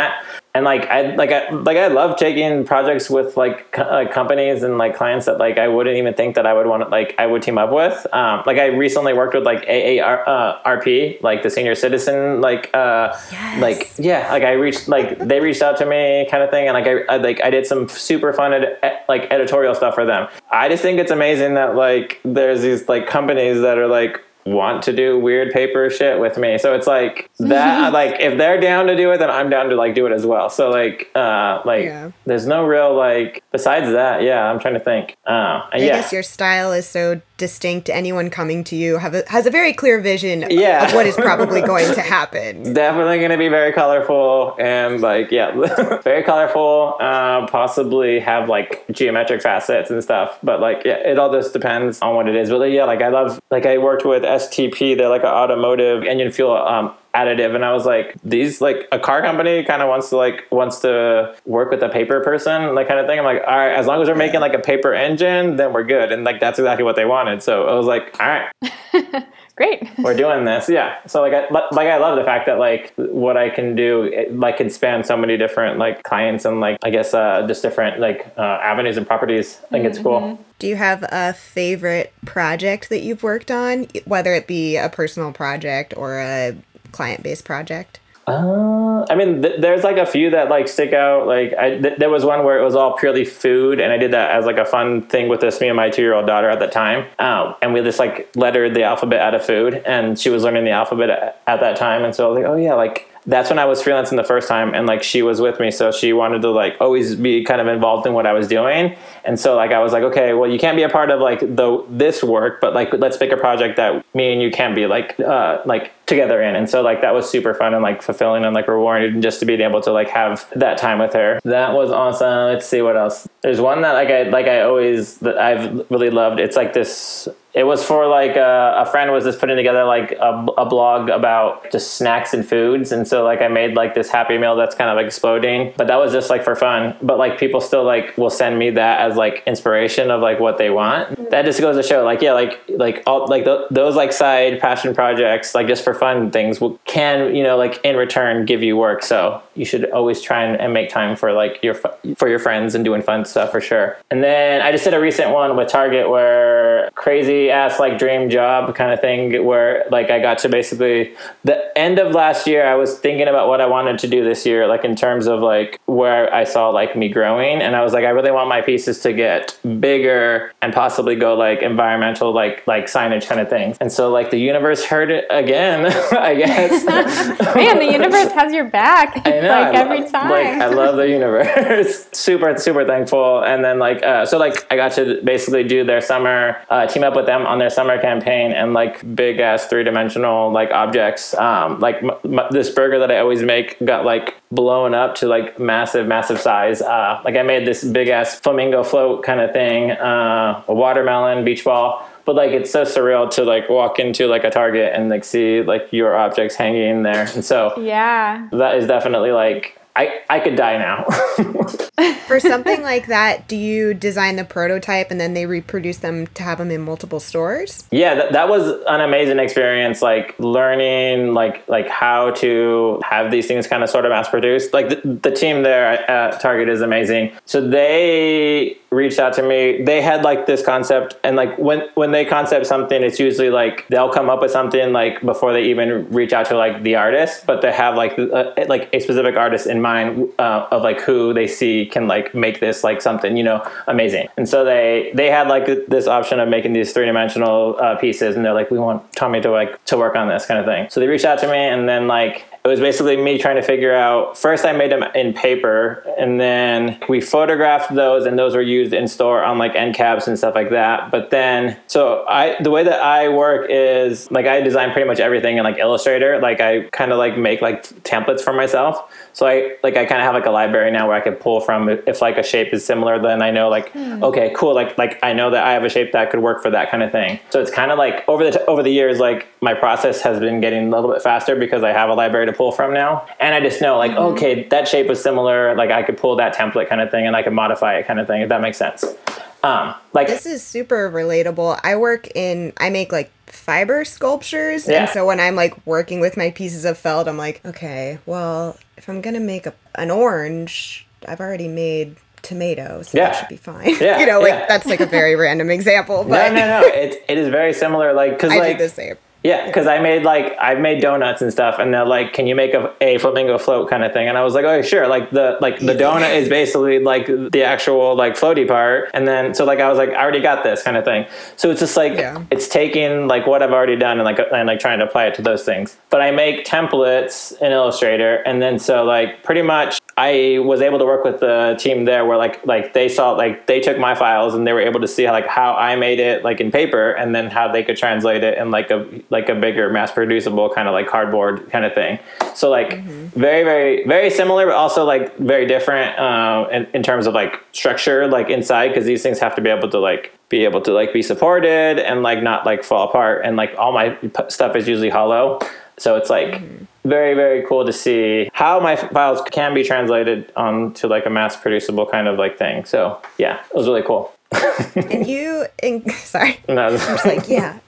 And like I like I like I love taking projects with like, co- like companies and like clients that like I wouldn't even think that I would want to like I would team up with. Um, like I recently worked with like AARP, uh, like the senior citizen, like uh, like yeah, like I reached like they reached out to me kind of thing, and like I, I like I did some super fun ed- like editorial stuff for them. I just think it's amazing that like there's these like companies that are like want to do weird paper shit with me. So it's like that like if they're down to do it then I'm down to like do it as well. So like uh like Yeah. there's no real like besides that, yeah, I'm trying to think. Uh and I yeah. guess your style is so distinct. Anyone coming to you have a, has a very clear vision of- Yeah. of what is probably going to happen. definitely going to be very colorful and like yeah very colorful uh, possibly have like geometric facets and stuff but like yeah it all just depends on what it is but like, yeah like i love like i worked with stp they're like an automotive engine fuel um, additive. And i was like these like a car company kind of wants to like wants to work with a paper person like kind of thing. I'm like all right as long as we're making like a paper engine then we're good. And like that's exactly what they wanted. So i was like all right. Great. we're doing this. Yeah. So like I, like i love the fact that like what i can do it, like can span so many different like clients and like i guess uh just different like uh, avenues and properties. I think it's cool. Do you have a favorite project that you've worked on, whether it be a personal project or a client based project? Uh, I mean, th- there's like a few that like stick out. Like, I, th- there was one where it was all purely food, and I did that as like a fun thing with this me and my two year old daughter at the time. Um, and we just like lettered the alphabet out of food, and she was learning the alphabet at, at that time. And so I was like, oh yeah, like that's when I was freelancing the first time, and like she was with me, so she wanted to like always be kind of involved in what I was doing. And so like I was like, okay, well you can't be a part of like the this work, but like let's pick a project that me and you can be like uh, like together in. And so like that was super fun and like fulfilling and like rewarding just to be able to like have that time with her. That was awesome. Let's see what else. There's one that like I like I always that I've really loved. It's like this it was for like a, a friend was just putting together like a, a, blog about just snacks and foods and so like i made like this happy meal that's kind of exploding but that was just like for fun but like people still like will send me that as like inspiration of like what they want mm-hmm. that just goes to show like yeah like like all like th- those like side passion projects like just for fun things will, can you know like in return give you work. So you should always try and, and make time for like your for your friends and doing fun stuff for sure. And then i just did a recent one with target where crazy ass like dream job kind of thing where like I got to basically the end of last year I was thinking about what I wanted to do this year like in terms of like where I saw like me growing. And I was like I really want my pieces to get bigger and possibly go like environmental like like signage kind of things and so like the universe heard it again I guess man the universe has your back I know, like every love, time like I love the universe super super thankful and then like uh, so like I got to basically do their summer uh, team up with them on their summer campaign and like big ass three dimensional like objects. Um, like m- m- this burger that I always make got like blown up to like massive, massive size. Uh, like I made this big ass flamingo float kind of thing, uh, a watermelon beach ball. But like it's so surreal to like walk into like a Target and like see like your objects hanging there, and so yeah, that is definitely like I, I could die now. For something like that, do you design the prototype and then they reproduce them to have them in multiple stores? Yeah, that, that was an amazing experience. Like learning, like like how to have these things kind of sort of mass produced. Like the, the team there at Target is amazing. So they reached out to me. They had like this concept, and like when when they concept something, it's usually like they'll come up with something like before they even reach out to like the artist, but they have like a, like a specific artist in mind uh, of like who they see can like make this like something you know amazing. And so they they had like this option of making these three dimensional uh, pieces, and they're like, we want Tommy to like to work on this kind of thing. So they reached out to me, and then like it was basically me trying to figure out first i made them in paper and then we photographed those and those were used in store on like end caps and stuff like that. But then so i the way that i work is like i design pretty much everything in like illustrator. Like i kind of like make like templates for myself. So i like i kind of have like a library now where i can pull from if like a shape is similar then i know like hmm. okay cool like like i know that i have a shape that could work for that kind of thing. So it's kind of like over the t- over the years like my process has been getting a little bit faster because i have a library to pull from now. And I just know like, mm-hmm. okay, that shape was similar. Like I could pull that template kind of thing and I could modify it kind of thing, if that makes sense. Um, like this is super relatable. I work in, I make like fiber sculptures. Yeah. And so when I'm like working with my pieces of felt, I'm like, okay, well, if I'm going to make a, an orange, I've already made tomatoes. So yeah. that should be fine. Yeah. you know, like yeah. that's like a very random example. But no, no, no. It, it is very similar. Like, cause like, the same. Yeah, because I made like I've made donuts and stuff, and they're like, "Can you make a, a flamingo float kind of thing?" And I was like, "Oh, sure." Like the like the donut is basically like the actual like floaty part, and then so like I was like, "I already got this" kind of thing. So it's just like yeah. it's taking like what I've already done and like and like trying to apply it to those things. But I make templates in Illustrator, and then so like pretty much I was able to work with the team there where like like they saw like they took my files and they were able to see how, like how I made it like in paper, and then how they could translate it in like a like a bigger mass producible kind of like cardboard kind of thing. So like mm-hmm. very very very similar, but also like very different uh, in, in terms of like structure like inside because these things have to be able to like be able to like be supported and like not like fall apart and like all my stuff is usually hollow so it's like mm-hmm. Very very cool to see how my files can be translated onto like a mass producible kind of like thing. So yeah, it was really cool. and you, in, sorry, No, I was like, yeah.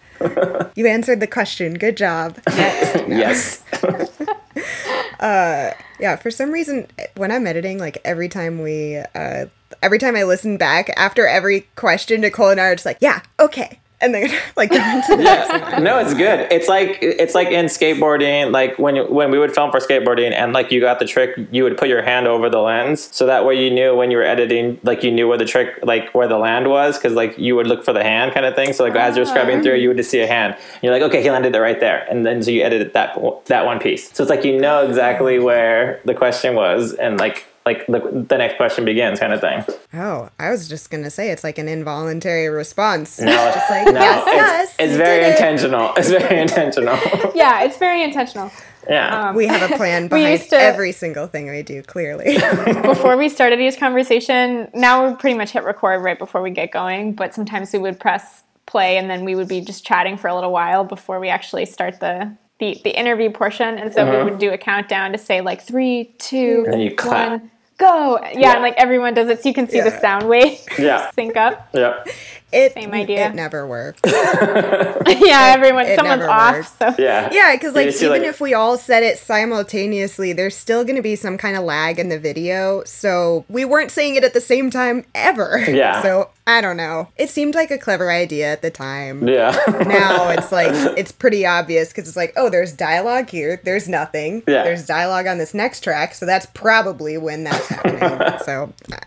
You answered the question. Good job. yes. uh, Yeah, for some reason, when I'm editing, like every time we, uh, every time I listen back after every question, Nicole and I are just like, yeah, okay. And then like go into the next yeah. No, it's good. It's like it's like in skateboarding, like when when we would film for skateboarding, and like you got the trick, you would put your hand over the lens, so that way you knew when you were editing, like you knew where the trick, like where the land was, because like you would look for the hand kind of thing. So like as you're ah. scrubbing through, you would just see a hand. And you're like, okay, he landed it right there, and then so you edited that that one piece. So it's like you know exactly mm. where the question was, and like like the, the next question begins, kind of thing. Oh, I was just gonna say it's like an involuntary response. No, It's just like no, yes, it's, yes. it's very did it." intentional. It's very intentional. Yeah, it's very intentional. yeah. Um, we have a plan We behind used to- every single thing we do. Clearly, before we started each conversation, now we pretty much hit record right before we get going, but sometimes we would press play and then we would be just chatting for a little while before we actually start the the, the interview portion. And so we mm-hmm. would do a countdown to say like three, two, And then you clap. Go. Yeah, Yeah. and like everyone does it so you can see the sound wave Yeah. sync up. Yep. It Same idea. It never worked. yeah, everyone it someone's off. works. So Yeah. Yeah, because like You even like- if we all said it simultaneously, there's still going to be some kind of lag in the video. So we weren't saying it at the same time ever. Yeah. So I don't know. It seemed like a clever idea at the time. Yeah. Now it's like it's pretty obvious because it's like, oh, there's dialogue here. There's nothing. Yeah. There's dialogue on this next track, so that's probably when that's happening. so I,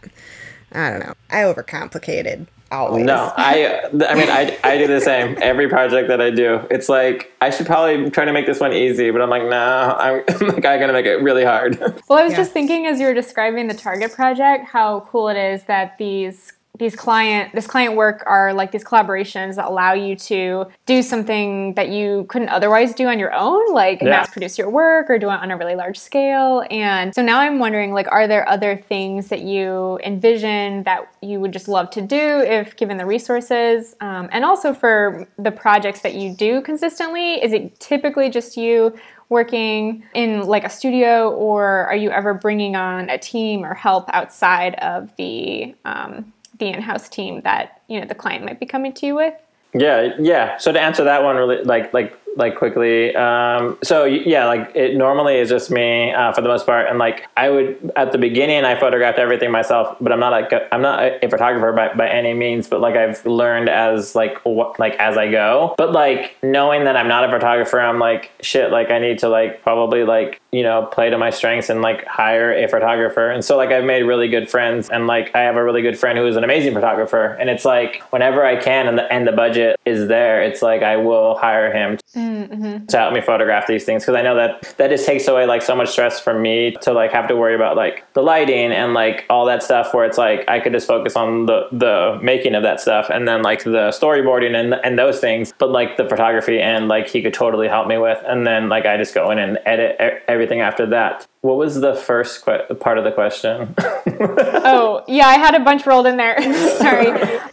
I don't know. I overcomplicated always. no, I. I mean, I, I do the same. Every project that I do, it's like I should probably try to make this one easy, but I'm like, no, I'm like I'm gonna make it really hard. Well, I was Yeah. just thinking as you were describing the Target project, how cool it is that these these client this client work are like these collaborations that allow you to do something that you couldn't otherwise do on your own, like Yeah. mass produce your work or do it on a really large scale. And so now I'm wondering, like, are there other things that you envision that you would just love to do if given the resources? Um, and also for the projects that you do consistently, is it typically just you? working in like a studio or are you ever bringing on a team or help outside of the um, the in-house team that you know the client might be coming to you with Yeah, yeah. So to answer that one, really, like, like, like quickly. Um, so yeah, like it normally is just me uh, for the most part, and like I would at the beginning, I photographed everything myself, but I'm not like I'm not a, a photographer by, by any means, but like I've learned as like what like as I go. But like knowing that I'm not a photographer, I'm like shit. Like I need to like probably like you know play to my strengths and like hire a photographer. And so like I've made really good friends, and like I have a really good friend who is an amazing photographer. And it's like whenever I can and the and the budget is there, it's like I will hire him to Mm-hmm. help me photograph these things because I know that that just takes away like so much stress from me to like have to worry about like the lighting and like all that stuff where it's like I could just focus on the the making of that stuff and then like the storyboarding and and those things but like the photography and like he could totally help me with and then like I just go in and edit everything after that. What was the first que- part of the question? oh yeah i had a bunch rolled in there sorry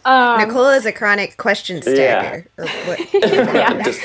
um, Nicole is a chronic question stagger. Or what? yeah Just-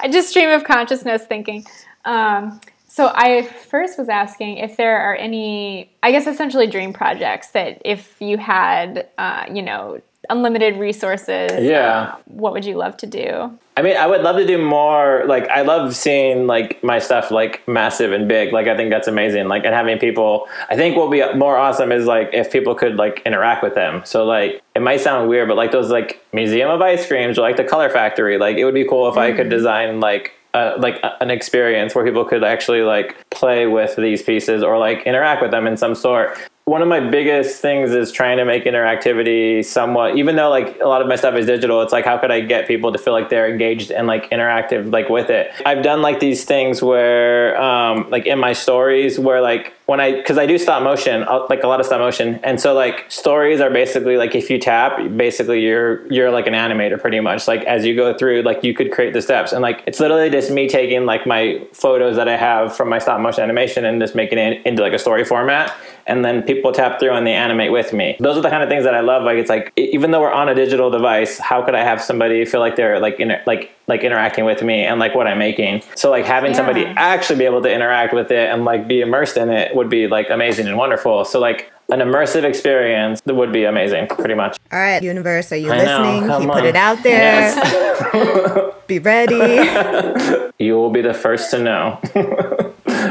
I just stream of consciousness thinking. Um, so I first was asking if there are any, I guess, essentially dream projects that if you had, uh, you know, unlimited resources, Yeah. uh, what would you love to do? I mean, I would love to do more. Like, I love seeing like my stuff like massive and big. Like, I think that's amazing. Like, and having people. I think what would be more awesome is like if people could like interact with them. So like, it might sound weird, but like those like museum of ice creams or like the Color Factory. Like, it would be cool if I could design like. Uh, like an experience where people could actually like play with these pieces or like interact with them in some sort one of my biggest things is trying to make interactivity somewhat even though like a lot of my stuff is digital it's like how could i get people to feel like they're engaged and like interactive like with it? I've done like these things where um like in my stories where like when i because i do stop motion uh, like a lot of stop motion and so like stories are basically like if you tap basically you're you're like an animator pretty much like as you go through like you could create the steps and like it's literally just me taking like my photos that i have from my stop motion animation and just making it into like a story format and then people tap through and they animate with me. Those are the kind of things that I love. Like it's like even though we're on a digital device, how could I have somebody feel like they're like in like like interacting with me and like what I'm making? So like having somebody actually be able to interact with it and like be immersed in it would be like amazing and wonderful. So like an immersive experience that would be amazing, pretty much. All right, universe, are you I know, listening? come he put on. it out there. Be ready. You will be the first to know.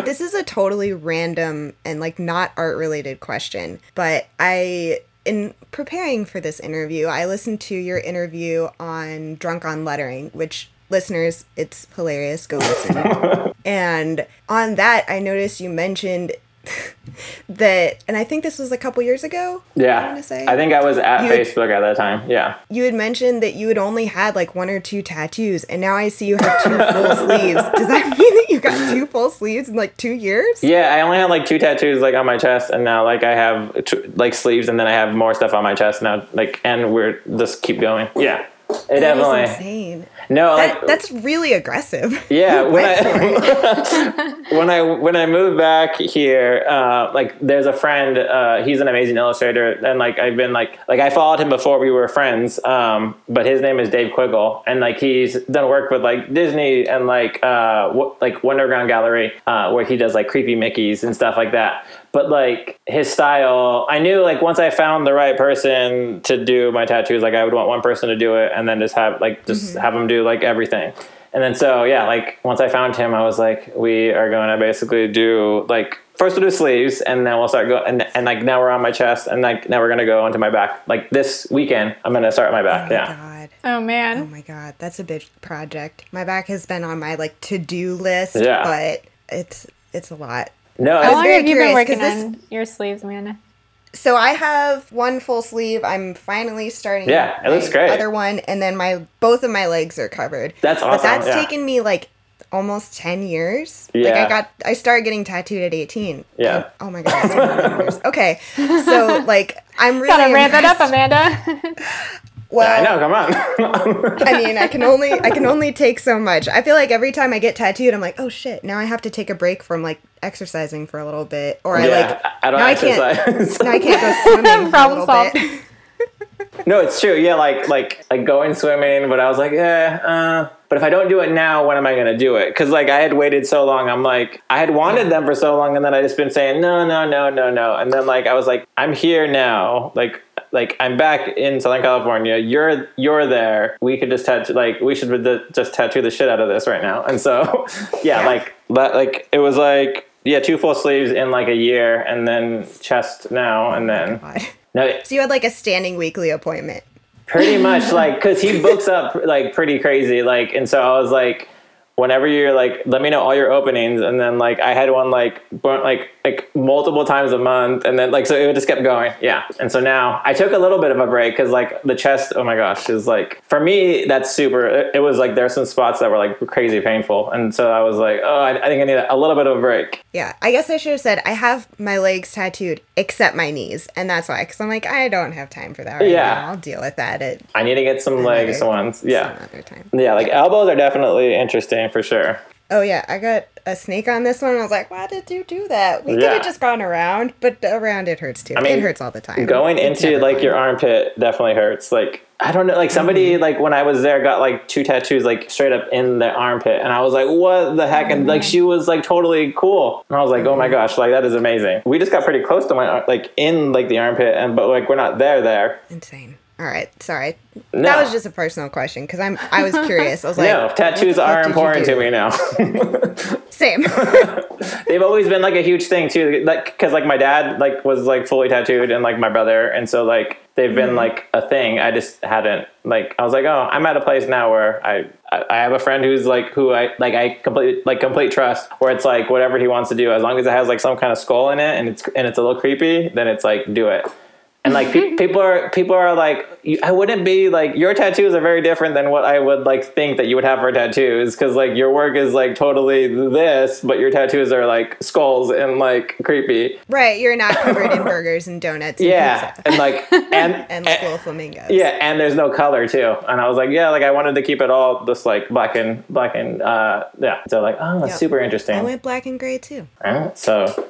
this is a totally random and like not art related question, but I in preparing for this interview, I listened to your interview on Drunk on Lettering, which listeners, it's hilarious. Go listen. and on that, I noticed you mentioned that, and I think this was a couple years ago. I Yeah. wanna say. I think I was at You- Facebook at that time. Yeah. You had mentioned that you had only had like one or two tattoos, and now I see you have two full sleeves. Does that mean that you got two full sleeves in like two years? Yeah, I only had like two tattoos like on my chest, and now like I have t- like sleeves, and then I have more stuff on my chest now. Like, and we're just keep going. Yeah, it That definitely. insane. No, like that's really aggressive. yeah. When I when I when I moved back here, uh, like there's a friend. Uh, he's an amazing illustrator, and like I've been like like I followed him before we were friends. Um, but his name is Dave Quiggle, and like he's done work with like Disney and like uh w- like Wonderground Gallery, uh, where he does like creepy Mickey's and stuff like that. But like his style, I knew like once I found the right person to do my tattoos, like I would want one person to do it, and then just have like just mm-hmm. have them do like everything. And then so yeah, like once I found him, I was like, we are going to basically do like first we'll do sleeves, and then we'll start going. And, and like now we're on my chest, and like now we're gonna go onto my back. Like this weekend, I'm gonna start my back. Oh my yeah. god. Oh man. Oh my god, that's a big project. My back has been on my like to-do list, Yeah. but it's it's a lot. No, How it's- long very have you been working this- on your sleeves, Amanda? So I have one full sleeve. I'm finally starting. Yeah, it looks great. Other one, and then my both of my legs are covered. That's But awesome, that's yeah. taken me like almost ten years. Yeah. Like I got, I started getting tattooed at 18. Yeah. And- oh my god. it's taken me years. Okay, so like I'm really Gotta ramp it up. Amanda. Well, I know. Come on. I mean, I can only I can only take so much. I feel like every time I get tattooed, I'm like, oh shit, now I have to take a break from like exercising for a little bit, or I yeah, like I don't now I can't exercise. now I can't go swimming Problem solved. No, it's true. Yeah, like like like going swimming, but I was like, yeah. Uh, but if I don't do it now, when am I gonna do it? Because like I had waited so long. I'm like, I had wanted them for so long, and then I just been saying no, no, no, no, no, and then like I was like, I'm here now. Like like I'm back in Southern California. You're you're there. We could just tattoo. Like we should just tattoo the shit out of this right now. And so, yeah, Yeah. like that. Like it was like yeah, two full sleeves in like a year, and then chest now, and then God. No. So you had like a standing weekly appointment. pretty much like because he books up like pretty crazy like and so i was like whenever you're like let me know all your openings and then like i had one like like like multiple times a month and then like so it just kept going yeah and so now i took a little bit of a break because like the chest oh my gosh is like for me that's super it, it was like there's some spots that were like crazy painful and so i was like oh i, I think i need a little bit of a break Yeah, I guess I should have said I have my legs tattooed except my knees, and that's why. Because I'm like, I don't have time for that right Yeah. now. I'll deal with that at i need to get some legs Another- ones yeah some other time. yeah like elbows are definitely interesting for sure Oh yeah, I got a snake on this one. I was like, why did you do that? We could have just gone around, but around it hurts too. I mean, it hurts all the time. going It's into like fun. your armpit definitely hurts like i don't know like somebody Mm-hmm. like when i was there got like two tattoos like straight up in the armpit and i was like what the heck and Mm-hmm. like she was like totally cool and i was like oh my gosh like that is amazing we just got pretty close to my ar- like in like the armpit and but like we're not there there insane. All right, sorry. No. That was just a personal question because I'm I was curious. I was like, no tattoos are important to me now Same. they've always been like a huge thing too like because like my dad like was like fully tattooed and like my brother and so like they've been mm-hmm. like a thing i just hadn't like i was like oh i'm at a place now where i i I have a friend who's like who i like i complete like complete trust where it's like whatever he wants to do as long as it has like some kind of skull in it and it's and it's a little creepy then it's like do it and like pe- people are people are like I wouldn't be like your tattoos are very different than what I would like think that you would have for tattoos because like your work is like totally this but your tattoos are like skulls and like creepy right, you're not covered in burgers and donuts. And yeah pizza. and like and, and like little flamingos. yeah and there's no color too and I was like yeah like I wanted to keep it all just like black and black and uh yeah so like oh that's Yep. super interesting I went black and gray too. So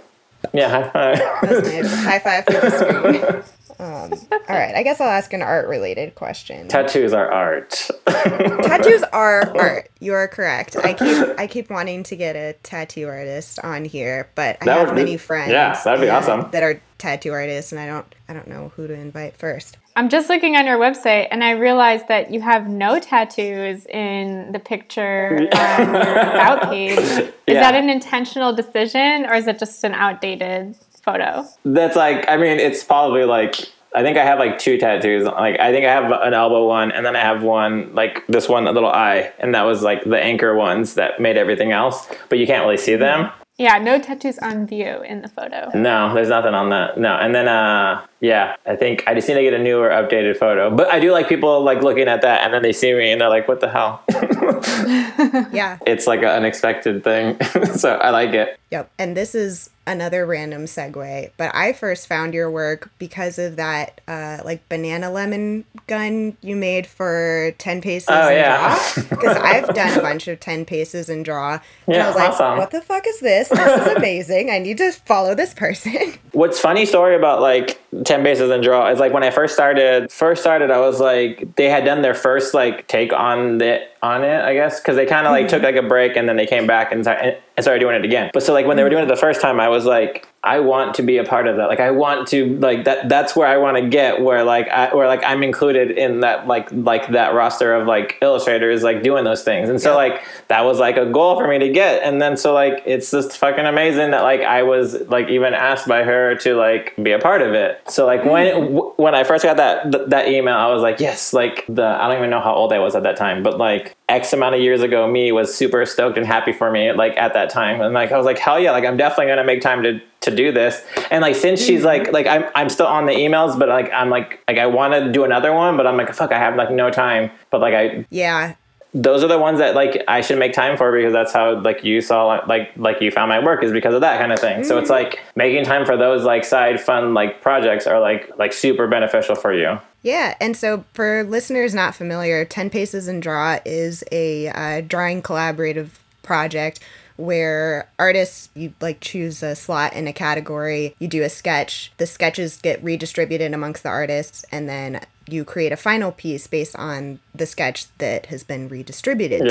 Yeah, high five. High five for the screen. Um, all right, I guess I'll ask an art related question. Tattoos are art. Tattoos are art. You are correct. I keep I keep wanting to get a tattoo artist on here, but I That have be- many friends. yeah, that'd be awesome. That are tattoo artists, and I don't I don't know who to invite first. I'm just looking on your website and I realized that you have no tattoos in the picture on your about page. Is Yeah. that an intentional decision or is it just an outdated photo? That's like, I mean, it's probably like, I think I have like two tattoos. Like, I think I have an elbow one, and then I have one, like this one a little eye, and that was like the anchor ones that made everything else, but you can't really see them. Yeah, no tattoos on view in the photo. No, there's nothing on that. No, and then uh, yeah, I think I just need to get a newer, updated photo. But I do like people like looking at that, and then they see me, and they're like, "What the hell?" Yeah. it's like an unexpected thing, so I like it. Yep. And this is another random segue, but I first found your work because of that uh, like banana lemon gun you made for 10 paces Oh, and yeah. Because I've done a bunch of 10 paces and draw. And Yeah, I was like, awesome. what the fuck is this? This is amazing. I need to follow this person. What's funny story about like 10 paces and draw is like when I first started, first started, I was like, they had done their first like take on the, on it, I guess. Cause they kind of like took hmm. like a break and then they came back and, and started doing it again. But so like when they were hmm. doing it the first time, I was like, I want to be a part of that. Like I want to like that. That's where I want to get where like I, where like I'm included in that like like that roster of like illustrators like doing those things. And so Yeah. like that was like a goal for me to get. And then so like it's just fucking amazing that like I was like even asked by her to like be a part of it. So like when mm. w- when I first got that th- that email, I was like yes, like the I don't even know how old I was at that time, but like X amount of years ago, me was super stoked and happy for me like at that time. And like I was like hell yeah, like I'm definitely gonna make time to to do this. And like since she's like like I'm I'm still on the emails, but like I'm like like I want to do another one, but I'm like fuck, I have like no time. But like I yeah. those are the ones that like I should make time for because that's how like you saw like like you found my work is because of that kind of thing. So it's like making time for those like side fun like projects are like like super beneficial for you. Yeah, and so for listeners not familiar, 10 Paces and Draw is a uh, drawing collaborative project where artists you like choose a slot in a category, you do a sketch, the sketches get redistributed amongst the artists and then you create a final piece based on the sketch that has been redistributed to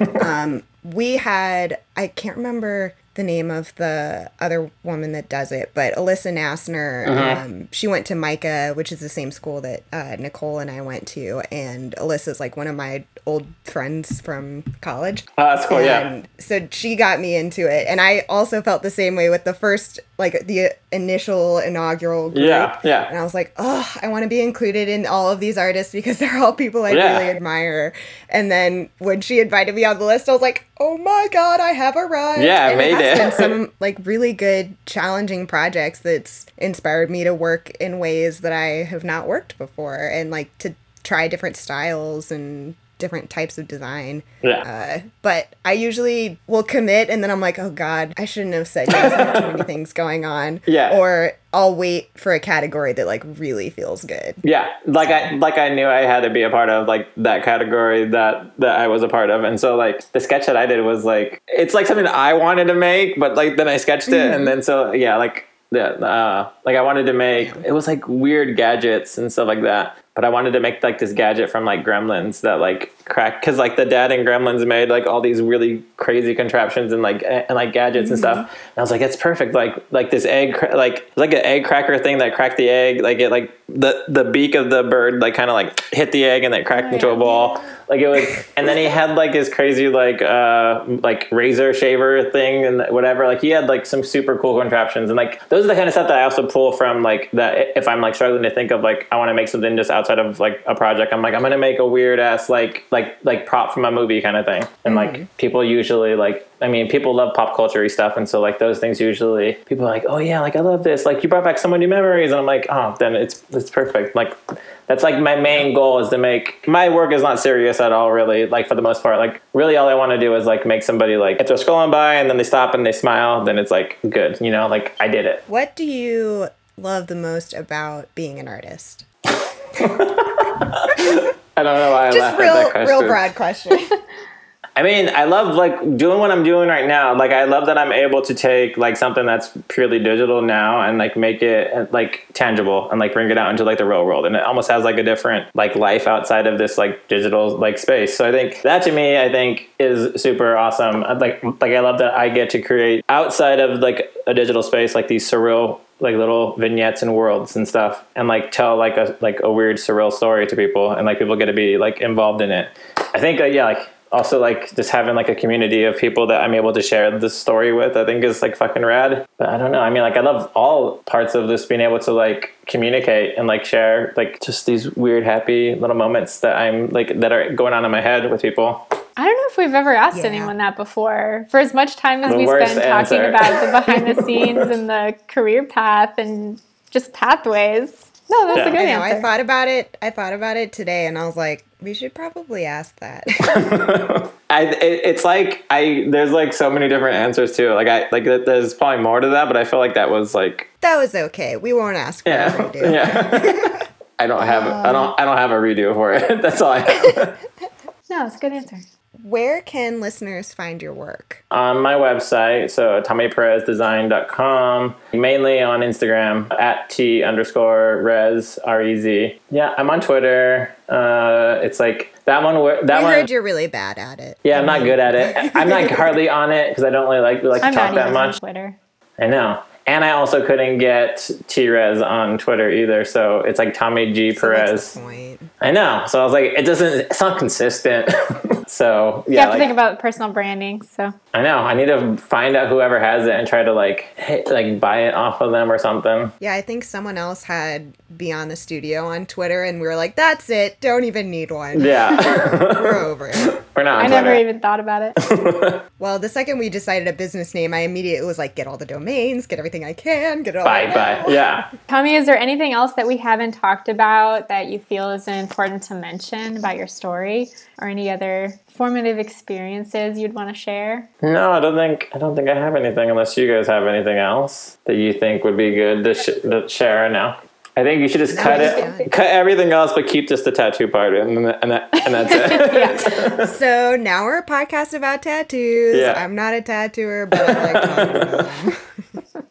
Yeah. you um, we had I can't remember the name of the other woman that does it, but Alyssa Nassner. Um, she went to MICA, which is the same school that uh, Nicole and I went to, and Alyssa's like one of my old friends from college. Oh, that's cool. Yeah. So she got me into it, and I also felt the same way with the first, like the initial inaugural group. Yeah. And Yeah. I was like, oh, I want to be included in all of these artists because they're all people I Yeah. really admire. And then when she invited me on the list, I was like, oh my god, I have arrived. Yeah, and made Has been some like really good, challenging projects that's inspired me to work in ways that I have not worked before, and like to try different styles and different types of design. Yeah. Uh, but I usually will commit and then I'm like, oh God, I shouldn't have said yes. I have too many things going on. Yeah. Or I'll wait for a category that like really feels good. Yeah, like I like I knew I had to be a part of like that category that that I was a part of, and so like the sketch that I did was like it's like something I wanted to make, but like then I sketched it, and then so yeah, like yeah, uh, like I wanted to make it was like weird gadgets and stuff like that. But I wanted to make like this gadget from like Gremlins that like crack because like the dad and Gremlins made like all these really crazy contraptions and like and like gadgets and stuff. And I was like, it's perfect. Like like this egg like like an egg cracker thing that cracked the egg. Like it like the the beak of the bird like kind of like hit the egg and it cracked into a ball. Like it was, and then he had like his crazy like uh like razor shaver thing and whatever. Like he had like some super cool contraptions and like those are the kind of stuff that I also pull from like that. If I'm like struggling to think of like I want to make something just outside of like a project, I'm like I'm gonna make a weird ass like like like prop from a movie kind of thing. And like mm-hmm. people usually like I mean people love pop culture stuff, and so like those things usually people are like oh yeah like I love this like you brought back so many memories, and I'm like oh then it's it's perfect like. That's like my main goal is to make my work is not serious at all, really. Like for the most part, like really all I want to do is like make somebody like if they're scrolling by and then they stop and they smile, then it's like good, you know, like I did it. What do you love the most about being an artist? I don't know why I Just laughed real, at that question. real broad question. I mean, I love like doing what I'm doing right now. Like, I love that I'm able to take like something that's purely digital now and like make it like tangible and like bring it out into like the real world. And it almost has like a different like life outside of this like digital like space. So I think that to me, I think is super awesome. Like, like I love that I get to create outside of like a digital space, like these surreal like little vignettes and worlds and stuff and like tell like a like a weird surreal story to people and like people get to be like involved in it i think uh, yeah like also like just having like a community of people that i'm able to share this story with i think is like fucking rad but i don't know i mean like i love all parts of this being able to like communicate and like share like just these weird happy little moments that i'm like that are going on in my head with people I don't know if we've ever asked Yeah. anyone that before. For as much time as The we worst spend talking about the behind the scenes and the career path and just pathways. No, that's Yeah. a good I know. answer. I thought about it. I thought about it today, and I was like, we should probably ask that. I it, it's like I there's like so many different answers too. Like I like th- there's probably more to that, but I feel like that was like that was okay. We won't ask for a yeah redo. yeah. I don't have I don't I don't have a redo for it. That's all I have. no, it's a good answer. Where can listeners find your work? on my website, so TommyPerezDesign.com, mainly on Instagram at T underscore Rez R E Z. Yeah, I'm on Twitter. Uh, it's like that one. where- That I one. heard you're really bad at it. yeah, I'm not good at it. I'm like hardly on it because I don't really like like to I'm talk not that even on much. Twitter. I know. And I also couldn't get T Rez on Twitter either, so it's like Tommy G So Perez. point? I know. So I was like, it doesn't. It's not consistent. so You yeah, have to think about personal branding. So I know. I need to find out whoever has it and try to like hit, like buy it off of them or something. Yeah, I think someone else had Beyond the Studio on Twitter, and we were like, that's it. Don't even need one. Yeah, We're over it. we're not. On I never even thought about it. Well, the second we decided a business name, I immediately was like, get all the domains, get everything I can, get it all. Bye bye. Yeah. Tommy, is there anything else that we haven't talked about that you feel is important to mention about your story or any other formative experiences you'd want to share? No, I don't think. I don't think I have anything unless you guys have anything else that you think would be good to, sh- to share now. I think you should just cut it, cut everything else, but keep just the tattoo part, and and, that, and that's it. So now we're a podcast about tattoos. Yeah. I'm not a tattooer, but I like talking about them.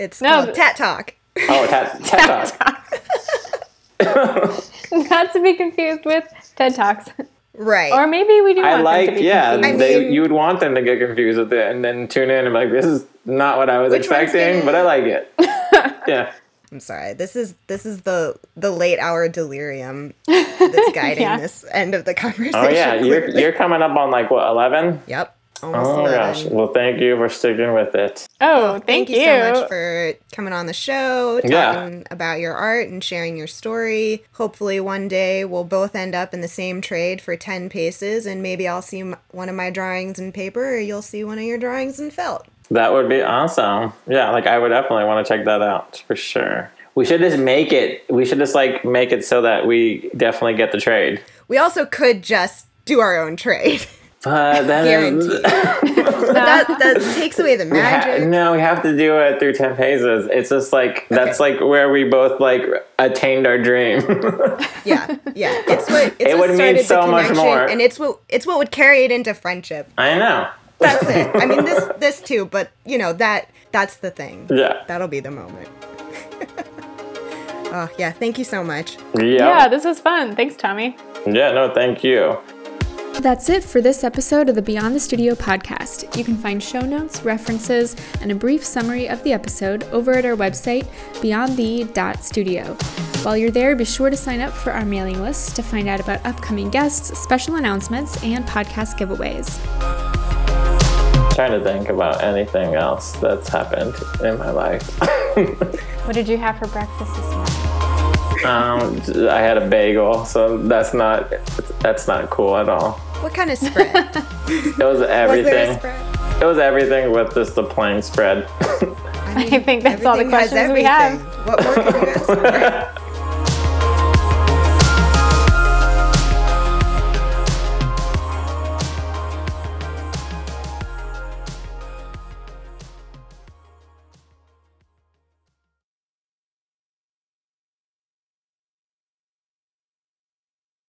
It's No, called but- Tat Talk. oh, tat, tat talk. Not to be confused with TED Talks. Right. Or maybe we do I want them like, to be yeah. confused. I they, mean- you would want them to get confused with it, and then tune in and be like, "This is not what I was Which one's expecting," gonna- but I like it. yeah. I'm sorry. This is this is the the late hour delirium that's guiding Yeah. this end of the conversation. Oh yeah, you're clearly. you're coming up on like what eleven? Yep. Almost Oh my 11. gosh. Well, thank you for sticking with it. oh, thank, you. so much for coming on the show, talking Yeah. about your art and sharing your story. Hopefully, one day we'll both end up in the same trade for 10 paces, and maybe I'll see one of my drawings in paper, or you'll see one of your drawings in felt. That would be awesome. Yeah, like I would definitely want to check that out for sure. We should just make it. We should just like make it so that we definitely get the trade. We also could just do our own trade. But then Guaranteed. but that, that takes away the We ha- magic. no, we have to do it through ten paces. It's just like that's Okay. like where we both like attained our dream. Yeah, yeah. It's what it's It what would mean so much connection, more. and it's what it's what would carry it into friendship. I know. That's it. I mean, this this too, but you know that that's the thing. Yeah. That'll be the moment. oh yeah, thank you so much. Yeah. Yeah, this was fun. Thanks, Tommy. Yeah. No, thank you. That's it for this episode of the Beyond the Studio podcast. You can find show notes, references, and a brief summary of the episode over at our website, beyondthe.studio. While you're there, be sure to sign up for our mailing list to find out about upcoming guests, special announcements, and podcast giveaways. trying to think about anything else that's happened in my life. What did you have for breakfast this morning? Um, I had a bagel, so that's not that's not cool at all. What kind of spread? It was Was there a everything. spread? It was everything with just the plain spread. I think that's all the Everything has questions we have. What more can you ask for?